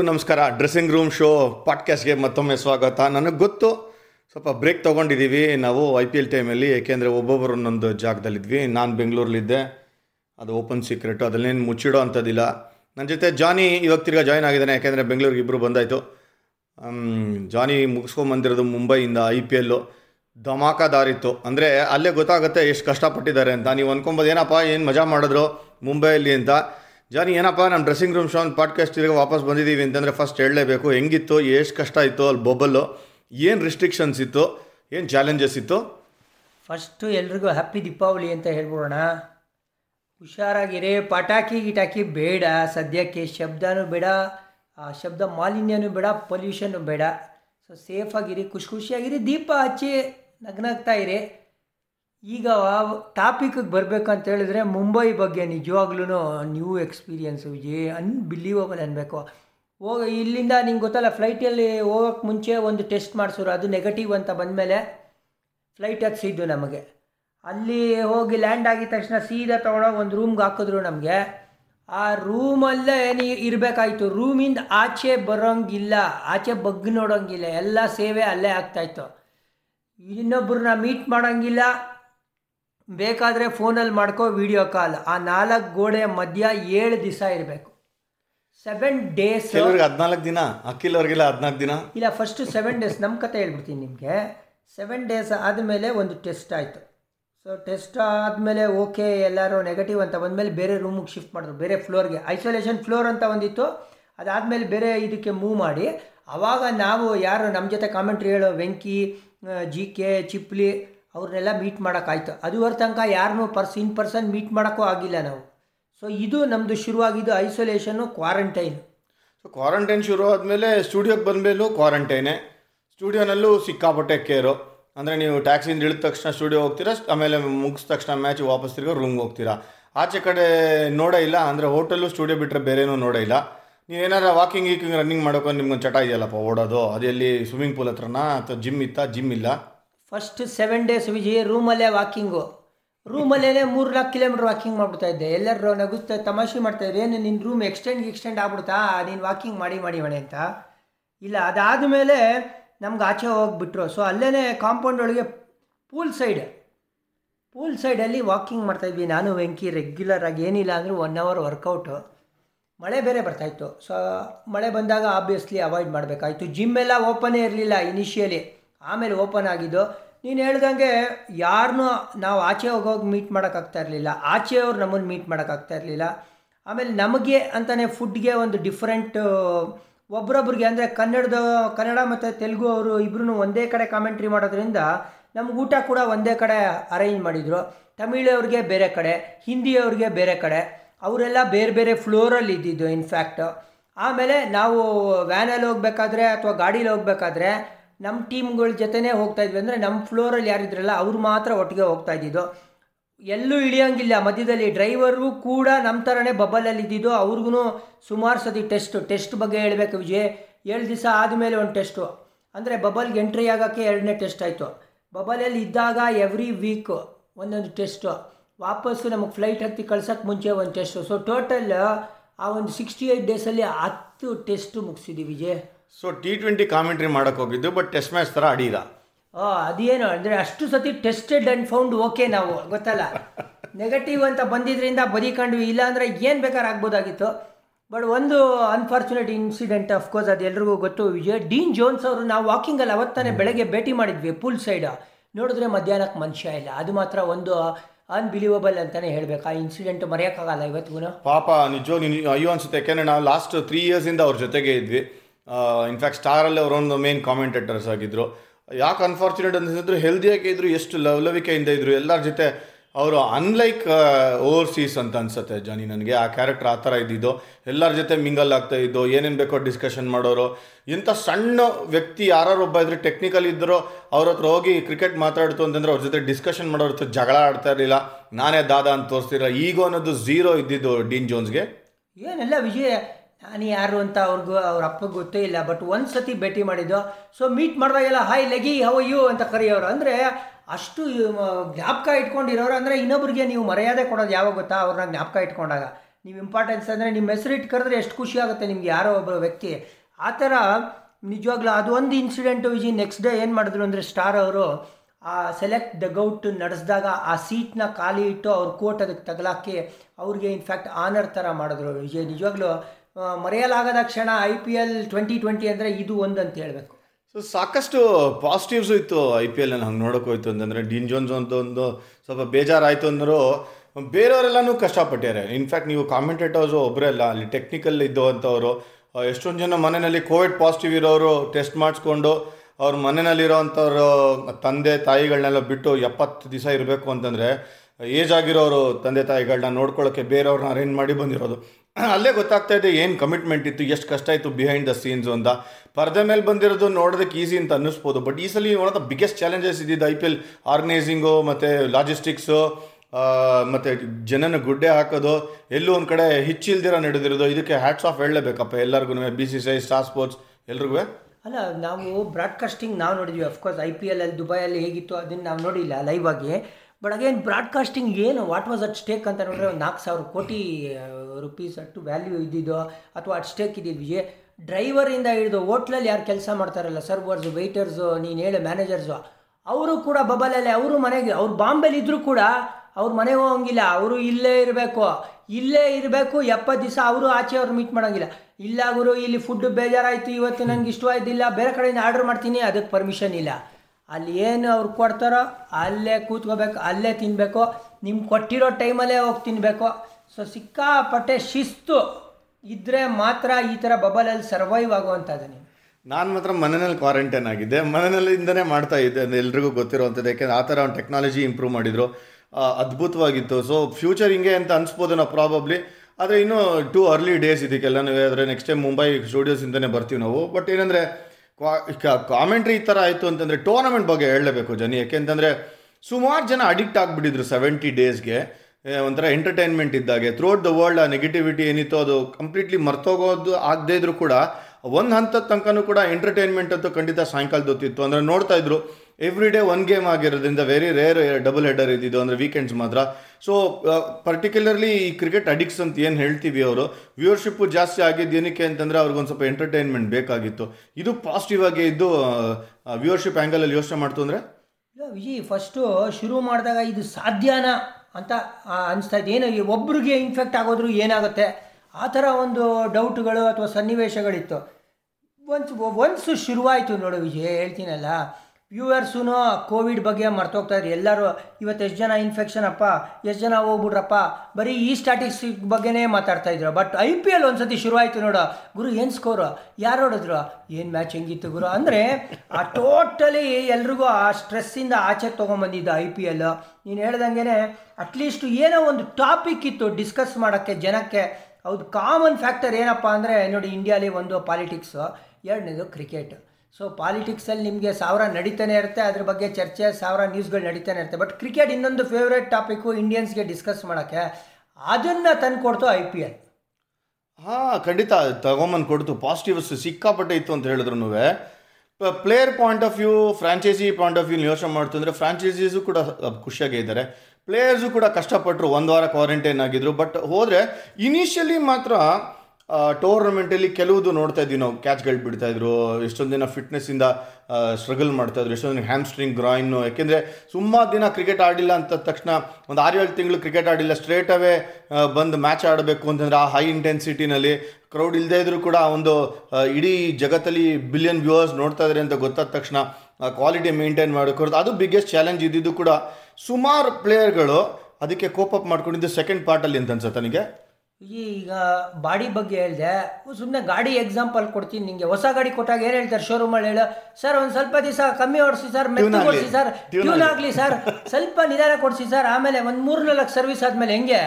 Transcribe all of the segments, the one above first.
ಎಲ್ರಿಗೂ ನಮಸ್ಕಾರ. Dressing room show ಪಾಡ್ಕಾಸ್ಟ್ಗೆ ಮತ್ತೊಮ್ಮೆ ಸ್ವಾಗತ. ನನಗೆ ಗೊತ್ತು, ಸ್ವಲ್ಪ ಬ್ರೇಕ್ ತೊಗೊಂಡಿದ್ದೀವಿ ನಾವು ಐ ಪಿ ಎಲ್ ಟೈಮಲ್ಲಿ ಏಕೆಂದರೆ ಒಬ್ಬೊಬ್ಬರು ಒಂದೊಂದು ಜಾಗದಲ್ಲಿದ್ವಿ. ನಾನು ಬೆಂಗಳೂರಲ್ಲಿದ್ದೆ. ಅದು ಓಪನ್ ಸೀಕ್ರೆಟು ಅದನ್ನೇನು ಮುಚ್ಚಿಡೋ ಅಂಥದ್ದಿಲ್ಲ. ನನ್ನ ಜೊತೆ ಜಾನಿ ಇವಾಗ ತಿರ್ಗಾ ಜಾಯ್ನ್ ಆಗಿದ್ದಾನೆ. ಯಾಕೆಂದರೆ ಬೆಂಗಳೂರಿಗೆ ಇಬ್ಬರು ಬಂದಾಯಿತು. ಜಾನಿ ಮುಗಿಸ್ಕೊಂಬಂದಿರೋದು ಮುಂಬೈಯಿಂದ ಐ ಪಿ ಎಲ್ಲು ಧಮಾಕಾದಾರಿತ್ತು ಅಂದರೆ ಅಲ್ಲೇ ಗೊತ್ತಾಗುತ್ತೆ ಎಷ್ಟು ಕಷ್ಟಪಟ್ಟಿದ್ದಾರೆ ಅಂತ. ನೀವು ಅನ್ಕೊಬೋದು, ಏನಪ್ಪ, ಏನು ಮಜಾ ಮಾಡಿದ್ರು? ಮುಂಬೈಯಲ್ಲಿ ಅಂತ. ಜಾನಿ, ಏನಪ್ಪ ನಮ್ಮ ಡ್ರೆಸ್ಸಿಂಗ್ ರೂಮ್ ಶೌನ್ ಪಾಡ್ಕಾಸ್ಟ್ ತಿರುಗಿ ವಾಪಸ್ ಬಂದಿದ್ದೀವಿ ಅಂತಂದರೆ ಫಸ್ಟ್ ಹೇಳಲೇಬೇಕು. ಹೆಂಗಿತ್ತು, ಎಷ್ಟು ಕಷ್ಟ ಇತ್ತು, ಅಲ್ಲಿ ಬೊಬ್ಬಲ್ಲು, ಏನು ರಿಸ್ಟ್ರಿಕ್ಷನ್ಸ್ ಇತ್ತು, ಏನು ಚಾಲೆಂಜಸ್ ಇತ್ತು? ಫಸ್ಟು ಎಲ್ರಿಗೂ ಹ್ಯಾಪಿ ದೀಪಾವಳಿ ಅಂತ ಹೇಳ್ಬಿಡೋಣ. ಹುಷಾರಾಗಿರಿ ಪಟಾಕಿ ಗಿಟಾಕಿ ಬೇಡ. ಸದ್ಯಕ್ಕೆ ಶಬ್ದನೂ ಬೇಡ, ಆ, ಶಬ್ದ ಮಾಲಿನ್ಯನೂ ಬೇಡ ಪೊಲ್ಯೂಷನ್ನು ಬೇಡ. ಸೊ ಸೇಫಾಗಿರಿ ಖುಷಿ ಖುಷಿಯಾಗಿರಿ, ದೀಪ ಹಚ್ಚಿ ನಗ್ನಾಗ್ತಾ ಇರಿ. ಈಗ ಟಾಪಿಕ್ಗೆ ಬರಬೇಕಂತ ಹೇಳಿದ್ರೆ ಮುಂಬೈ ಬಗ್ಗೆ ನಿಜವಾಗ್ಲೂ ನ್ಯೂ ಎಕ್ಸ್ಪೀರಿಯನ್ಸ್ ಏ ಅನ್ಬಿಲೀವಬಲ್ ಅನ್ಬೇಕು. ಹೋಗ ಇಲ್ಲಿಂದ ನಿಂಗೆ ಗೊತ್ತಲ್ಲ ಫ್ಲೈಟಲ್ಲಿ ಹೋಗೋಕ್ಕೆ ಮುಂಚೆ ಒಂದು ಟೆಸ್ಟ್ ಮಾಡಿಸೋರು, ಅದು ನೆಗೆಟಿವ್ ಅಂತ ಬಂದಮೇಲೆ ಫ್ಲೈಟ್ ಹತ್ಸಿದ್ದು ನಮಗೆ? ಅಲ್ಲಿ ಹೋಗಿ ಲ್ಯಾಂಡ್ ಆಗಿದ ತಕ್ಷಣ ಸೀದಾ ತೊಗೊಂಡೋಗಿ ಒಂದು ರೂಮ್ಗೆ ಹಾಕಿದ್ರು ನಮಗೆ. ಆ ರೂಮಲ್ಲೇ ನೀ ಇರಬೇಕಾಯ್ತು. ರೂಮಿಂದ ಆಚೆ ಬರೋಂಗಿಲ್ಲ, ಆಚೆ ಬಗ್ಗಿ ನೋಡೋಂಗಿಲ್ಲ, ಎಲ್ಲ ಸೇವೆ ಅಲ್ಲೇ ಆಗ್ತಾಯಿತ್ತು ಇನ್ನೊಬ್ಬರನ್ನ ಮೀಟ್ ಮಾಡೋಂಗಿಲ್ಲ. ಬೇಕಾದರೆ ಫೋನಲ್ಲಿ ಮಾಡ್ಕೋ ವಿಡಿಯೋ ಕಾಲ್ ಆ ನಾಲ್ಕು ಗೋಡೆ ಮಧ್ಯ ಏಳು ದಿವಸ ಇರಬೇಕು. ಸೆವೆನ್ ಡೇಸ್ ಕೆಲವ್ರಿಗೆ ಹದಿನಾಲ್ಕು ದಿನ ಅಖಿಲ್ ಅವ್ರಿಗೆಲ್ಲ ಹದಿನಾಲ್ಕು ದಿನ. ಇಲ್ಲ ಫಸ್ಟು ಸೆವೆನ್ ಡೇಸ್ ನಮ್ಮ ಕತೆ ಹೇಳ್ಬಿಡ್ತೀನಿ ನಿಮಗೆ. ಸೆವೆನ್ ಡೇಸ್ ಆದಮೇಲೆ ಒಂದು ಟೆಸ್ಟ್ ಆಯಿತು. ಸೊ ಟೆಸ್ಟ್ ಆದಮೇಲೆ ಓಕೆ ಎಲ್ಲರೂ ನೆಗೆಟಿವ್ ಅಂತ ಬಂದಮೇಲೆ ಬೇರೆ ರೂಮಿಗೆ ಶಿಫ್ಟ್ ಮಾಡಿದ್ರು. ಬೇರೆ ಫ್ಲೋರ್ಗೆ ಐಸೋಲೇಷನ್ ಫ್ಲೋರ್ ಅಂತ ಒಂದಿತ್ತು. ಅದಾದಮೇಲೆ ಬೇರೆ ಇದಕ್ಕೆ ಮೂವ್ ಮಾಡಿ. ಆವಾಗ ನಾವು ಯಾರು ನಮ್ಮ ಜೊತೆ ಕಾಮೆಂಟ್ರಿ ಹೇಳೋ ವೆಂಕಿ ಜಿ ಕೆ ಚಿಪ್ಲಿ ಅವ್ರನ್ನೆಲ್ಲ ಮೀಟ್ ಮಾಡೋಕ್ಕಾಯ್ತು. ಅದುವರೆ ತನಕ ಯಾರನ್ನೂ ಪರ್ಸ್ ಇನ್ ಪರ್ಸನ್ ಮೀಟ್ ಮಾಡೋಕ್ಕೂ ಆಗಿಲ್ಲ ನಾವು. ಸೊ ಇದು ನಮ್ಮದು ಶುರುವಾಗಿದ್ದು ಐಸೋಲೇಷನ್ನು ಕ್ವಾರಂಟೈನ್ ಸೊ ಕ್ವಾರಂಟೈನ್ ಶುರು ಆದಮೇಲೆ ಸ್ಟುಡಿಯೋಗೆ ಬಂದಮೇಲೂ ಕ್ವಾರಂಟೈನೇ ಸ್ಟುಡಿಯೋನಲ್ಲೂ ಸಿಕ್ಕಾಪಟ್ಟೆ ಕೇರು ಅಂದರೆ ನೀವು ಟ್ಯಾಕ್ಸಿಯಿಂದ ಇಳಿದ ತಕ್ಷಣ ಸ್ಟುಡಿಯೋ ಹೋಗ್ತೀರಾ, ಆಮೇಲೆ ಮುಗಿಸ್ ತಕ್ಷಣ ಮ್ಯಾಚ್ ವಾಪಸ್ ತಿರ್ಗೋ ರೂಮ್ಗೆ ಹೋಗ್ತೀರಾ. ಆಚೆ ಕಡೆ ನೋಡೇ ಇಲ್ಲ, ಅಂದರೆ ಹೋಟೆಲ್ಲು ಸ್ಟುಡಿಯೋ ಬಿಟ್ಟರೆ ಬೇರೇನೂ ನೋಡೇ ಇಲ್ಲ. ನೀವು ಏನಾದ್ರೂ ವಾಕಿಂಗ್ ಗೀಕಿಂಗ್ ರನ್ನಿಂಗ್ ಮಾಡೋಕೆ ನಿಮ್ಗೊಂದು ಚಟ ಇದೆಯಲ್ಲಪ್ಪ ಓಡೋದು? ಅದೆಲ್ಲಿ ಸ್ವಿಮ್ಮಿಂಗ್ ಪೂಲ್ ಹತ್ರನಾ? ಅಥವಾ ಜಿಮ್ ಇತ್ತಾ? ಜಿಮ್ ಇಲ್ಲ. ಫಸ್ಟ್ ಸೆವೆನ್ ಡೇಸ್ ವಿಜಿ ರೂಮಲ್ಲೇ ವಾಕಿಂಗು ರೂಮಲ್ಲೇ ಮೂರು ನಾಲ್ಕು ಕಿಲೋಮೀಟ್ರ್ ವಾಕಿಂಗ್ ಮಾಡ್ಬಿಡ್ತಾ ಇದ್ದೆ. ಎಲ್ಲರೂ ನಗುಸ್ತಾ ತಮಾಷೆ ಮಾಡ್ತಾಯಿದ್ರು ಏನು ನಿನ್ನ ರೂಮ್ ಎಕ್ಸ್ಟೆಂಡ್ ಎಕ್ಸ್ಟೆಂಡ್ ಆಗ್ಬಿಡ್ತಾ ನೀನು ವಾಕಿಂಗ್ ಮಾಡಿ ಮಾಡಿ ಮಣೆ ಅಂತ. ಇಲ್ಲ ಅದಾದ ಮೇಲೆ ನಮ್ಗೆ ಆಚೆ ಹೋಗಿಬಿಟ್ರು. ಸೊ ಅಲ್ಲೇ ಕಾಂಪೌಂಡ್ ಒಳಗೆ ಪೂಲ್ ಸೈಡ್ ಪೂಲ್ ಸೈಡಲ್ಲಿ ವಾಕಿಂಗ್ ಮಾಡ್ತಾಯಿದ್ವಿ ನಾನು, ವೆಂಕಿ ರೆಗ್ಯುಲರ್ ಆಗಿ ಏನಿಲ್ಲ ಅಂದರೂ ಒನ್ ಅವರ್ ವರ್ಕೌಟು ಮಳೆ ಬೇರೆ ಬರ್ತಾಯಿತ್ತು ಸೊ ಮಳೆ ಬಂದಾಗ ಆಬ್ವಿಯಸ್ಲಿ ಅವಾಯ್ಡ್ ಮಾಡಬೇಕಾಯಿತು. ಜಿಮ್ ಎಲ್ಲ ಓಪನೇ ಇರಲಿಲ್ಲ ಇನಿಷಿಯಲಿ ಆಮೇಲೆ ಓಪನ್ ಆಗಿದ್ದು, ನೀನು ಹೇಳ್ದಂಗೆ ಯಾರನ್ನೂ ನಾವು ಆಚೆ ಹೋಗೋಗಿ ಮೀಟ್ ಮಾಡೋಕ್ಕಾಗ್ತಾ ಇರಲಿಲ್ಲ. ಆಚೆಯವ್ರು ನಮ್ಮನ್ನು ಮೀಟ್ ಮಾಡೋಕ್ಕಾಗ್ತಾ ಇರಲಿಲ್ಲ. ಆಮೇಲೆ ನಮಗೆ ಅಂತಲೇ ಫುಡ್ಗೆ ಒಂದು ಡಿಫ್ರೆಂಟ್ ಒಬ್ರೊಬ್ರಿಗೆ ಅಂದರೆ ಕನ್ನಡದ, ಕನ್ನಡ ಮತ್ತು ತೆಲುಗು ಅವರು ಇಬ್ಬರೂ ಒಂದೇ ಕಡೆ ಕಾಮೆಂಟ್ರಿ ಮಾಡೋದ್ರಿಂದ ನಮ್ಗೆ ಊಟ ಕೂಡ ಒಂದೇ ಕಡೆ ಅರೇಂಜ್ ಮಾಡಿದರು. ತಮಿಳವ್ರಿಗೆ ಬೇರೆ ಕಡೆ ಹಿಂದಿಯವ್ರಿಗೆ ಬೇರೆ ಕಡೆ. ಅವರೆಲ್ಲ ಬೇರೆ ಬೇರೆ ಫ್ಲೋರಲ್ಲಿ ಇದ್ದಿದ್ದು ಇನ್ಫ್ಯಾಕ್ಟ್ ಆಮೇಲೆ ನಾವು ವ್ಯಾನಲ್ಲಿ ಹೋಗ್ಬೇಕಾದ್ರೆ ಅಥವಾ ಗಾಡೀಲಿ ಹೋಗ್ಬೇಕಾದ್ರೆ ನಮ್ಮ ಟೀಮ್ಗಳ ಜೊತೆನೇ ಹೋಗ್ತಾ ಇದ್ವಿ ಅಂದರೆ ನಮ್ಮ ಫ್ಲೋರಲ್ಲಿ ಯಾರಿದ್ರಲ್ಲ ಅವ್ರು ಮಾತ್ರ ಒಟ್ಟಿಗೆ ಹೋಗ್ತಾ ಇದ್ದಿದ್ದು. ಎಲ್ಲೂ ಇಳಿಯೋಂಗಿಲ್ಲ. ಮಧ್ಯದಲ್ಲಿ ಡ್ರೈವರು ಕೂಡ ನಮ್ಮ ಥರನೇ ಬಬಲಲ್ಲಿ ಇದ್ದಿದ್ದು. ಅವ್ರಿಗೂ ಸುಮಾರು ಸತಿ ಟೆಸ್ಟು ಟೆಸ್ಟ್ ಬಗ್ಗೆ ಹೇಳಬೇಕು ವಿಜಯ್. ಏಳು ದಿವಸ ಆದಮೇಲೆ ಒಂದು ಟೆಸ್ಟು ಅಂದರೆ ಬಬಲ್ಗೆ ಎಂಟ್ರಿ ಆಗೋಕ್ಕೆ ಎರಡನೇ ಟೆಸ್ಟ್ ಆಯಿತು. ಬಬಲಲ್ಲಿ ಇದ್ದಾಗ ಎವ್ರಿ ವೀಕ್ ಒಂದೊಂದು ಟೆಸ್ಟು ವಾಪಸ್ಸು ನಮಗೆ ಫ್ಲೈಟ್ ಹತ್ತಿ ಕಳ್ಸೋಕ್ಕೆ ಮುಂಚೆ ಒಂದು ಟೆಸ್ಟು ಸೊ ಟೋಟಲ್ ಆ ಒಂದು ಸಿಕ್ಸ್ಟಿ ಏಯ್ಟ್ ಡೇಸಲ್ಲಿ ಹತ್ತು test ಮುಗಿಸಿದ್ದೀವಿ Vijay. So T twenty commentary ಮಾಡೋಕೆ ಹೋಗಿದ್ದು ಬಟ್ ಟೆಸ್ಟ್ ಮ್ಯಾಚ್ ಥರ ಆಡಿದ ಓ ಅದೇನು ಅಂದರೆ ಅಷ್ಟು ಸತಿ ಟೆಸ್ಟೆಡ್ ಆ್ಯಂಡ್ ಫೌಂಡ್ ಓಕೆ ನಾವು ಗೊತ್ತಲ್ಲ? ನೆಗೆಟಿವ್ ಅಂತ ಬಂದಿದ್ರಿಂದ ಬದಿಕೊಂಡ್ವಿ ಇಲ್ಲ ಅಂದರೆ ಏನು ಬೇಕಾದ್ರೆ ಆಗ್ಬೋದಾಗಿತ್ತು. ಬಟ್ ಒಂದು ಅನ್ಫಾರ್ಚುನೇಟ್ ಇನ್ಸಿಡೆಂಟ್ ಅಫ್ಕೋರ್ಸ್ ಅದು ಎಲ್ರಿಗೂ ಗೊತ್ತು. ವಿಜಯ್ ಡೀನ್ ಜೋನ್ಸ್ ಅವರು ನಾವು ವಾಕಿಂಗಲ್ಲಿ ಅವತ್ತಾನೆ ಬೆಳಗ್ಗೆ ಭೇಟಿ ಮಾಡಿದ್ವಿ ಪೂಲ್ ಸೈಡ್ ನೋಡಿದ್ರೆ ಮಧ್ಯಾಹ್ನಕ್ಕೆ ಮನುಷ್ಯ ಇಲ್ಲ. ಅದು ಮಾತ್ರ ಒಂದು ಅನ್ಬಿಲೀವಬಲ್ ಅಂತಲೇ ಹೇಳಬೇಕು. ಆ ಇನ್ಸಿಡೆಂಟ್ ಮರೆಯೋಕ್ಕಾಗಲ್ಲ ಇವತ್ತಿಗೂ ಪಾಪ ನಿಜ ನೀನು ಅಯ್ಯೋ ಅನ್ಸುತ್ತೆ. ಯಾಕೆಂದರೆ ನಾವು ಲಾಸ್ಟ್ ತ್ರೀ ಇಯರ್ಸಿಂದ ಅವ್ರ ಜೊತೆಗೆ ಇದ್ವಿ. ಇನ್ಫ್ಯಾಕ್ಟ್ ಸ್ಟಾರಲ್ಲಿ ಅವರೊಂದು ಮೇನ್ ಕಾಮೆಂಟೇಟರ್ಸ್ ಆಗಿದ್ದರು ಯಾಕೆ ಅನ್ಫಾರ್ಚುನೇಟ್ ಅಂತಂದ್ರೆ ಹೆಲ್ದಿಯಾಗಿ ಇದ್ರು, ಎಷ್ಟು ಲವಲವಿಕೆಯಿಂದ ಇದ್ದರು ಎಲ್ಲರ ಜೊತೆ ಅವರು ಅನ್ಲೈಕ್ ಓವರ್ಸೀಸ್ ಅಂತ ಅನ್ಸುತ್ತೆ ಜಾನಿ ನನಗೆ. ಆ ಕ್ಯಾರೆಕ್ಟರ್ ಆ ಥರ ಇದ್ದಿದ್ದು. ಎಲ್ಲರ ಜೊತೆ ಮಿಂಗಲ್ ಆಗ್ತಾ ಇದ್ದು, ಏನೇನು ಬೇಕೋ ಡಿಸ್ಕಷನ್ ಮಾಡೋರು. ಇಂಥ ಸಣ್ಣ ವ್ಯಕ್ತಿ ಯಾರು ಒಬ್ಬ ಇದ್ರೆ ಟೆಕ್ನಿಕಲ್ ಇದ್ದರು ಅವ್ರ ಹತ್ರ ಹೋಗಿ ಕ್ರಿಕೆಟ್ ಮಾತಾಡ್ತು ಅಂತಂದ್ರೆ ಅವ್ರ ಜೊತೆ ಡಿಸ್ಕಷನ್ ಮಾಡೋರ ಹತ್ರ ಜಗಳ ಆಡ್ತಾ ಇರಲಿಲ್ಲ. ನಾನೇ ದಾದಾ ಅಂತ ತೋರಿಸ್ತಿರ. ಈಗೋ ಅನ್ನೋದು ಝೀರೋ ಇದ್ದಿದ್ದು ಡೀನ್ ಜೋನ್ಸ್ಗೆ. ಏನೆಲ್ಲ ವಿಜಯ ನಾನು ಯಾರು ಅಂತ ಅವ್ರಿಗೂ ಅವ್ರ ಅಪ್ಪಗೆ ಗೊತ್ತೇ ಇಲ್ಲ ಬಟ್ ಒಂದು ಸತಿ ಭೇಟಿ ಮಾಡಿದ್ದು. So meet ಮಾಡಿದಾಗೆಲ್ಲ hi leggie how are you ಅಂತ ಕರೆಯೋರು. ಅಂದರೆ, ಅಷ್ಟು ಜ್ಞಾಪಕ ಇಟ್ಕೊಂಡಿರೋರು ಅಂದರೆ ಇನ್ನೊಬ್ರಿಗೆ ನೀವು ಮರ್ಯಾದೆ ಕೊಡೋದು ಯಾವಾಗ ಗೊತ್ತಾ? ಅವ್ರನ್ನ ಜ್ಞಾಪಕ ಇಟ್ಕೊಂಡಾಗ. ನೀವು ಇಂಪಾರ್ಟೆನ್ಸ್ ಅಂದರೆ ನಿಮ್ಮ ಹೆಸರು ಇಟ್ಟು ಕರೆದ್ರೆ ಎಷ್ಟು ಖುಷಿ ಆಗುತ್ತೆ ನಿಮ್ಗೆ ಯಾರೋ ಒಬ್ಬ ವ್ಯಕ್ತಿ. ಆ ಥರ, ನಿಜವಾಗ್ಲೂ ಅದು ಒಂದು ಇನ್ಸಿಡೆಂಟು ವಿಜಿ ನೆಕ್ಸ್ಟ್ ಡೇ ಏನು ಮಾಡಿದ್ರು ಅಂದರೆ ಸ್ಟಾರ್ ಅವರು, ಆ ಸೆಲೆಕ್ಟ್ ಡಗೌಟ್ ನಡೆಸಿದಾಗ ಆ ಸೀಟ್ನ ಖಾಲಿ ಇಟ್ಟು ಅವ್ರ ಕೋಟ್ ಅದಕ್ಕೆ ತಗಲಾಕಿ, ಅವ್ರಿಗೆ ಇನ್ಫ್ಯಾಕ್ಟ್ ಆನರ್ ಥರ ಮಾಡಿದ್ರು. ವಿಜಯ್ ನಿಜವಾಗ್ಲೂ ಮರೆಯಲಾಗದ ಕ್ಷಣ I P L twenty twenty ಅಂದರೆ ಇದು ಒಂದು ಅಂತ ಹೇಳಬೇಕು. ಸೊ ಸಾಕಷ್ಟು ಪಾಸಿಟಿವ್ಸು ಇತ್ತು ಐ ಪಿ ಎಲ್ ಹಂಗೆ ನೋಡೋಕೆ ಹೋಯ್ತು ಅಂತಂದರೆ ಡೀನ್ ಜೋನ್ಸ್ ಅಂತ ಒಂದು ಸ್ವಲ್ಪ ಬೇಜಾರಾಯಿತು ಅಂದರೂ. ಬೇರೆಯವರೆಲ್ಲನೂ ಕಷ್ಟಪಟ್ಟಿದ್ದಾರೆ. ಇನ್ಫ್ಯಾಕ್ಟ್ ನೀವು ಕಾಮೆಂಟೇಟರ್ಸು ಒಬ್ಬರೇ ಅಲ್ಲ, ಅಲ್ಲಿ ಟೆಕ್ನಿಕಲ್ ಇದ್ದವಂಥವ್ರು ಎಷ್ಟೊಂದು ಜನ ಮನೆಯಲ್ಲಿ ಕೋವಿಡ್ ಪಾಸಿಟಿವ್ ಇರೋರು ಟೆಸ್ಟ್ ಮಾಡಿಸ್ಕೊಂಡು ಅವ್ರ ಮನೆಯಲ್ಲಿರೋವಂಥವ್ರು ತಂದೆ ತಾಯಿಗಳನ್ನೆಲ್ಲ ಬಿಟ್ಟು ಎಪ್ಪತ್ತು ದಿವಸ ಇರಬೇಕು ಅಂತಂದರೆ ಏಜ್ ಆಗಿರೋರು ತಂದೆ ತಾಯಿಗಳನ್ನ ನೋಡ್ಕೊಳ್ಳೋಕ್ಕೆ ಬೇರೆಯವ್ರನ್ನ ಅರೇಂಜ್ ಮಾಡಿ ಬಂದಿರೋದು. ಅಲ್ಲೇ ಗೊತ್ತಾಗ್ತಾ ಇದೆ ಏನು ಕಮಿಟ್ಮೆಂಟ್ ಇತ್ತು, ಎಷ್ಟು ಕಷ್ಟ ಇತ್ತು ಬಿಹೈಂಡ್ ದ ಸೀನ್ಸ್ ಅಂತ. ಪರದೆ ಮೇಲೆ ಬಂದಿರೋದು ನೋಡೋದಕ್ಕೆ ಈಸಿ ಅಂತ ಅನ್ನಿಸ್ಬೋದು ಬಟ್ ಈ ಸಲ one of the biggest challenges ಇದ್ದಿದ್ದು ಐ ಪಿ ಎಲ್ ಆರ್ಗನೈಸಿಂಗು ಮತ್ತು ಲಾಜಿಸ್ಟಿಕ್ಸು ಮತ್ತು ಜನನ ಗುಡ್ಡೆ ಹಾಕೋದು, ಎಲ್ಲೂ ಒಂದು ಕಡೆ ಹಿಚ್ಚಿಲ್ದಿರ ನಡೆದಿರೋದು, ಇದಕ್ಕೆ ಹ್ಯಾಟ್ಸ್ ಆಫ್ ಹೇಳಲೇಬೇಕಪ್ಪ ಎಲ್ಲರಿಗೂ B C C Star Sports ಎಲ್ರಿಗೂ? ಅಲ್ಲ, ನಾವು ಬ್ರಾಡ್ಕಾಸ್ಟಿಂಗ್ ನಾವು ನೋಡಿದ್ವಿ ಅಫ್ಕೋರ್ಸ್ ಐ ಪಿ ಎಲ್ ಅಲ್ಲಿ ಹೇಗಿತ್ತು ಅದನ್ನು ನಾವು ನೋಡಿಲ್ಲ ಲೈವ್ ಆಗಿ. ಬಟ್ ಅಗೇನ್ ಬ್ರಾಡ್ಕಾಸ್ಟಿಂಗ್ ಏನು? ವಾಟ್ ವಾಸ್ ಅಟ್ ಸ್ಟೇಕ್ ಅಂತ ನೋಡಿದ್ರೆ ಒಂದು ನಾಲ್ಕು ಸಾವಿರ ಕೋಟಿ ರುಪೀಸ್ ಅಷ್ಟು ವ್ಯಾಲ್ಯೂ ಇದ್ದಿದ್ದು, ಅಥವಾ ಅಟ್ ಸ್ಟೇಕ್ ಇದ್ದಿದ್ವಿ ಡ್ರೈವರಿಂದ ಹಿಡಿದು ಹೋಟ್ಲಲ್ಲಿ ಯಾರು ಕೆಲಸ ಮಾಡ್ತಾರಲ್ಲ ಸರ್ವರ್ಸ್ ವೆಯ್ಟರ್ಸು ನೀನು ಹೇಳು ಮ್ಯಾನೇಜರ್ಸು ಅವರು ಕೂಡ ಬಬಲಲ್ಲಿ, ಅವರು ಮನೆಗೆ, ಅವ್ರು ಬಾಂಬೆಲಿ ಇದ್ದರೂ ಕೂಡ ಅವ್ರ ಮನೆಗೆ ಹೋಗಂಗಿಲ್ಲ. ಅವರು ಇಲ್ಲೇ ಇರಬೇಕು. ಇಲ್ಲೇ ಇರಬೇಕು ಎಪ್ಪತ್ತು ದಿವಸ ಅವರು ಆಚೆ ಅವ್ರು ಮೀಟ್ ಮಾಡೋಂಗಿಲ್ಲ. ಇಲ್ಲ ಗುರು, ಇಲ್ಲಿ ಫುಡ್ ಬೇಜಾರಾಯಿತು, ಇವತ್ತು ನನಗೆ ಇಷ್ಟವಾಯ್ದಿಲ್ಲ, ಬೇರೆ ಕಡೆಯಿಂದ ಆರ್ಡರ್ ಮಾಡ್ತೀನಿ, ಅದಕ್ಕೆ ಪರ್ಮಿಷನ್ ಇಲ್ಲ. ಅಲ್ಲಿ ಏನು ಅವ್ರು ಕೊಡ್ತಾರೋ ಅಲ್ಲೇ ಕೂತ್ಕೋಬೇಕು, ಅಲ್ಲೇ ತಿನ್ನಬೇಕು ನಿಮ್ಗೆ ಕೊಟ್ಟಿರೋ ಟೈಮಲ್ಲೇ ಹೋಗಿ ತಿನ್ನಬೇಕು ಸೊ ಸಿಕ್ಕಾಪಟ್ಟೆ ಶಿಸ್ತು ಇದ್ದರೆ ಮಾತ್ರ ಈ ಥರ ಬಬಲಲ್ಲಿ ಸರ್ವೈವ್ ಆಗುವಂಥದ್ದು ನೀವು ನಾನು. ಮಾತ್ರ ಮನೆಯಲ್ಲಿ ಕ್ವಾರಂಟೈನ್ ಆಗಿದ್ದೆ. ಮನೆಯಲ್ಲಿಂದನೇ ಮಾಡ್ತಾ ಇದ್ದೆ. ಎಲ್ರಿಗೂ ಗೊತ್ತಿರೋವಂಥದ್ದು ಯಾಕೆಂದರೆ ಆ ಥರ ಒಂದು ಟೆಕ್ನಾಲಜಿ ಇಂಪ್ರೂವ್ ಮಾಡಿದರು. ಅದ್ಭುತವಾಗಿತ್ತು. ಸೊ ಫ್ಯೂಚರ್ ಹಿಂಗೆ ಅಂತ ಅನಿಸ್ಬೋದು ನಾವು ಪ್ರಾಬಬ್ಲಿ ಆದರೆ ಇನ್ನೂ ಟೂ ಅರ್ಲಿ ಡೇಸ್ ಇದಕ್ಕೆಲ್ಲನೂ ಆದರೆ ನೆಕ್ಸ್ಟ್ ಟೈಮ್ ಮುಂಬೈ ಸ್ಟುಡಿಯೋಸಿಂದನೇ ಬರ್ತೀವಿ ನಾವು. ಬಟ್ ಏನಂದರೆ ಕಾಮೆಂಟ್ರಿ ಈ ಥರ ಆಯಿತು ಅಂತಂದರೆ ಟೂರ್ನಮೆಂಟ್ ಬಗ್ಗೆ ಹೇಳಲೇಬೇಕು ಜನ. ಯಾಕೆಂತಂದರೆ ಸುಮಾರು ಜನ ಅಡಿಕ್ಟ್ ಆಗಿಬಿಟ್ಟಿದ್ರು ಸೆವೆಂಟಿ ಡೇಸ್ಗೆ ಒಂಥರ ಎಂಟರ್ಟೈನ್ಮೆಂಟ್ ಇದ್ದಾಗೆ. ಥ್ರೂಔಟ್ ದ ವರ್ಲ್ಡ್ ಆ ನೆಗೆಟಿವಿಟಿ ಏನಿತ್ತು ಅದು ಕಂಪ್ಲೀಟ್ಲಿ ಮರ್ತೋಗೋದು ಆಗದೇ ಇದ್ರು ಕೂಡ, ಒಂದು ಹಂತದ ತನಕನೂ ಕೂಡ ಎಂಟರ್ಟೈನ್ಮೆಂಟ್ ಅಂತೂ ಖಂಡಿತ ಸಾಯಂಕಾಲದ ಹೊತ್ತಿತ್ತು ಅಂದರೆ ನೋಡ್ತಾ ಇದ್ರು ಎವ್ರಿ ಡೇ ಒನ್ ಗೇಮ್ ಆಗಿರೋದ್ರಿಂದ ವೆರಿ ರೇರ್ ಡಬಲ್ ಹೆಡರ್ ಇದ್ದಿದ್ದು ಅಂದರೆ ವೀಕೆಂಡ್ಸ್ ಮಾತ್ರ. ಸೊ ಪರ್ಟಿಕ್ಯುಲರ್ಲಿ ಈ ಕ್ರಿಕೆಟ್ ಅಡಿಕ್ಸ್ ಅಂತ ಏನು ಹೇಳ್ತೀವಿ ಅವರು ವ್ಯೂವರ್ಶಿಪ್ಪು ಜಾಸ್ತಿ ಆಗಿದ್ದು ಏನಕ್ಕೆ ಅಂತಂದರೆ ಅವ್ರಿಗೊಂದು ಸ್ವಲ್ಪ ಎಂಟರ್ಟೈನ್ಮೆಂಟ್ ಬೇಕಾಗಿತ್ತು. ಇದು ಪಾಸಿಟಿವ್ ಆಗಿ ಇದ್ದು ವ್ಯೂವರ್ಶಿಪ್ ಆ್ಯಂಗಲಲ್ಲಿ ಯೋಚನೆ ಮಾಡ್ತು ಅಂದರೆ? ಈ ಫಸ್ಟು ಶುರು ಮಾಡಿದಾಗ ಇದು ಸಾಧ್ಯನಾ ಅಂತ ಅನಿಸ್ತಾ ಇತ್ತು. ಏನು ಒಬ್ರಿಗೆ ಇನ್ಫೆಕ್ಟ್ ಆಗೋದ್ರೂ ಏನಾಗುತ್ತೆ? ಆ ಥರ ಒಂದು ಡೌಟ್ಗಳು ಅಥವಾ ಸನ್ನಿವೇಶಗಳಿತ್ತು. ಒನ್ಸ್ ಒನ್ಸು ಶುರುವಾಯಿತು ನೋಡು ವಿಜಯ್, ಹೇಳ್ತೀನಲ್ಲ. ವ್ಯೂವರ್ಸೂ ಕೋವಿಡ್ ಬಗ್ಗೆ ಮರ್ತೋಗ್ತಾ ಇದ್ರು. ಎಲ್ಲರೂ, ಇವತ್ತು ಎಷ್ಟು ಜನ ಇನ್ಫೆಕ್ಷನ್ ಅಪ್ಪ? ಎಷ್ಟು ಜನ ಹೋಗ್ಬಿಡ್ರಪ್ಪ ಬರೀ ಈ ಸ್ಟ್ಯಾಟಿಸ್ಟಿಕ್ ಬಗ್ಗೆನೇ ಮಾತಾಡ್ತಾ ಇದ್ರು. ಬಟ್ ಐ ಪಿ ಎಲ್ ಒಂದ್ಸತಿ ಶುರುವಾಯಿತು ನೋಡು. ಗುರು, ಏನು ಸ್ಕೋರು ಯಾರು ಹೊಡೆದ್ರು? ಏನು ಮ್ಯಾಚ್ ಹೆಂಗಿತ್ತು ಗುರು? ಅಂದರೆ, ಆ ಟೋಟಲಿ ಎಲ್ರಿಗೂ ಆ ಸ್ಟ್ರೆಸ್ಸಿಂದ ಆಚೆ ತೊಗೊಂಬಂದಿದ್ದು ಐ ಪಿ ಎಲ್ ನೀನು ಹೇಳ್ದಂಗೆ ಅಟ್ಲೀಸ್ಟ್ ಏನೋ ಒಂದು ಟಾಪಿಕ್ ಇತ್ತು ಡಿಸ್ಕಸ್ ಮಾಡೋಕ್ಕೆ, ಜನಕ್ಕೆ. ಹೌದು ಕಾಮನ್ ಫ್ಯಾಕ್ಟರ್ ಏನಪ್ಪ ಅಂದರೆ, ನೋಡಿ ಇಂಡಿಯಾಲಿ ಒಂದು ಪಾಲಿಟಿಕ್ಸು ಎರಡನೇದು ಕ್ರಿಕೆಟ್ ಸೊ ಪಾಲಿಟಿಕ್ಸಲ್ಲಿ ನಿಮಗೆ ಸಾವಿರ ನಡೀತಾನೆ ಇರುತ್ತೆ, ಅದ್ರ ಬಗ್ಗೆ ಚರ್ಚೆ, ಸಾವಿರ ನ್ಯೂಸ್ಗಳು ನಡೀತಾನೆ ಇರುತ್ತೆ. ಬಟ್ ಕ್ರಿಕೆಟ್ ಇನ್ನೊಂದು ಫೇವ್ರೇಟ್ ಟಾಪಿಕ್ಕು ಇಂಡಿಯನ್ಸ್ಗೆ ಡಿಸ್ಕಸ್ ಮಾಡೋಕ್ಕೆ. ಅದನ್ನು ತಂದು ಕೊಡ್ತು ಐ ಪಿ ಎಲ್ ಹಾಂ, ಖಂಡಿತ ತಗೊಂಬಂದು ಕೊಡ್ತು. ಪಾಸಿಟಿವ್ಸ್ ಸಿಕ್ಕಾಪಟ್ಟೆ ಇತ್ತು ಅಂತ ಹೇಳಿದ್ರು player point of view franchise point of view ಯೋಚನೆ ಮಾಡ್ತು ಅಂದರೆ ಫ್ರಾಂಚೈಸೀಸು ಕೂಡ ಖುಷಿಯಾಗೇ ಇದ್ದಾರೆ. ಪ್ಲೇಯರ್ಸು ಕೂಡ ಕಷ್ಟಪಟ್ಟರು ಒಂದು ವಾರ ಕ್ವಾರಂಟೈನ್ ಆಗಿದ್ರು. ಬಟ್ ಹೋದರೆ ಇನಿಷಿಯಲಿ ಮಾತ್ರ ಟೂರ್ನಮೆಂಟಲ್ಲಿ ಕೆಲವುದು ನೋಡ್ತಾ ಇದ್ವಿ ನಾವು ಕ್ಯಾಚ್ಗಳು ಬಿಡ್ತಾ ಇದ್ರು, ಎಷ್ಟೊಂದು ದಿನ ಫಿಟ್ನೆಸ್ಸಿಂದ ಸ್ಟ್ರಗಲ್ ಮಾಡ್ತಾ ಇದ್ರು, ಎಷ್ಟೊಂದು ದಿನ ಹ್ಯಾಮ್ಸ್ಟ್ರಿಂಗ್ ಗ್ರಾಯಿನ್ನು ಯಾಕೆಂದರೆ ಸುಮಾರು ದಿನ ಕ್ರಿಕೆಟ್ ಆಡಿಲ್ಲ ಅಂತ ತಕ್ಷಣ ಒಂದು ಆರು ಏಳು ತಿಂಗಳು ಕ್ರಿಕೆಟ್ ಆಡಿಲ್ಲ ಸ್ಟ್ರೇಟ್ ಅವೇ ಬಂದು ಮ್ಯಾಚ್ ಆಡಬೇಕು ಅಂತಂದರೆ ಆ ಹೈ ಇಂಟೆನ್ಸಿಟಿನಲ್ಲಿ ಕ್ರೌಡ್ ಇಲ್ಲದೇ ಇದ್ದರೂ ಕೂಡ ಒಂದು ಇಡೀ ಜಗತ್ತಲ್ಲಿ ಬಿಲಿಯನ್ ವ್ಯೂವರ್ಸ್ ನೋಡ್ತಾ ಇದ್ದಾರೆ ಅಂತ ಗೊತ್ತಾದ ತಕ್ಷಣ ಕ್ವಾಲಿಟಿ ಮೇಂಟೈನ್ ಮಾಡೋಕೆ ಅದು ಬಿಗ್ಗೆಸ್ಟ್ ಚಾಲೆಂಜ್ ಇದ್ದಿದ್ದು ಕೂಡ ಸುಮಾರು ಪ್ಲೇಯರ್ಗಳು ಅದಕ್ಕೆ ಕೋಪಪ್ ಮಾಡ್ಕೊಂಡಿದ್ದು ಸೆಕೆಂಡ್ ಪಾರ್ಟಲ್ಲಿ ಅಂತ ಅನ್ಸುತ್ತೆ ನನಗೆ ಈಗ ಬಾಡಿ ಬಗ್ಗೆ ಹೇಳಿದೆ ಸುಮ್ಮನೆ ಗಾಡಿ ಎಕ್ಸಾಂಪಲ್ ಕೊಡ್ತೀನಿ ನಿಮಗೆ ಹೊಸ ಗಾಡಿ ಕೊಟ್ಟಾಗ ಏನು ಹೇಳ್ತಾರೆ ಶೋರೂಮಲ್ಲಿ ಹೇಳು ಸರ್ ಒಂದು ಸ್ವಲ್ಪ ದಿವಸ ಕಮ್ಮಿ ಓಡಿಸಿ ಸರ್ ಮೆತ್ತು. ಕೊಡಿಸಿ ಸರ್ ಟ್ಯೂನ್ ಆಗ್ಲಿ. ಆಗಲಿ ಸರ್ ಸ್ವಲ್ಪ ನಿಧಾನ ಕೊಡಿಸಿ ಸರ್ ಆಮೇಲೆ ಒಂದು ಮೂರು ನಾಲ್ಕು ಸರ್ವಿಸ್ ಆದಮೇಲೆ ಹೆಂಗೆ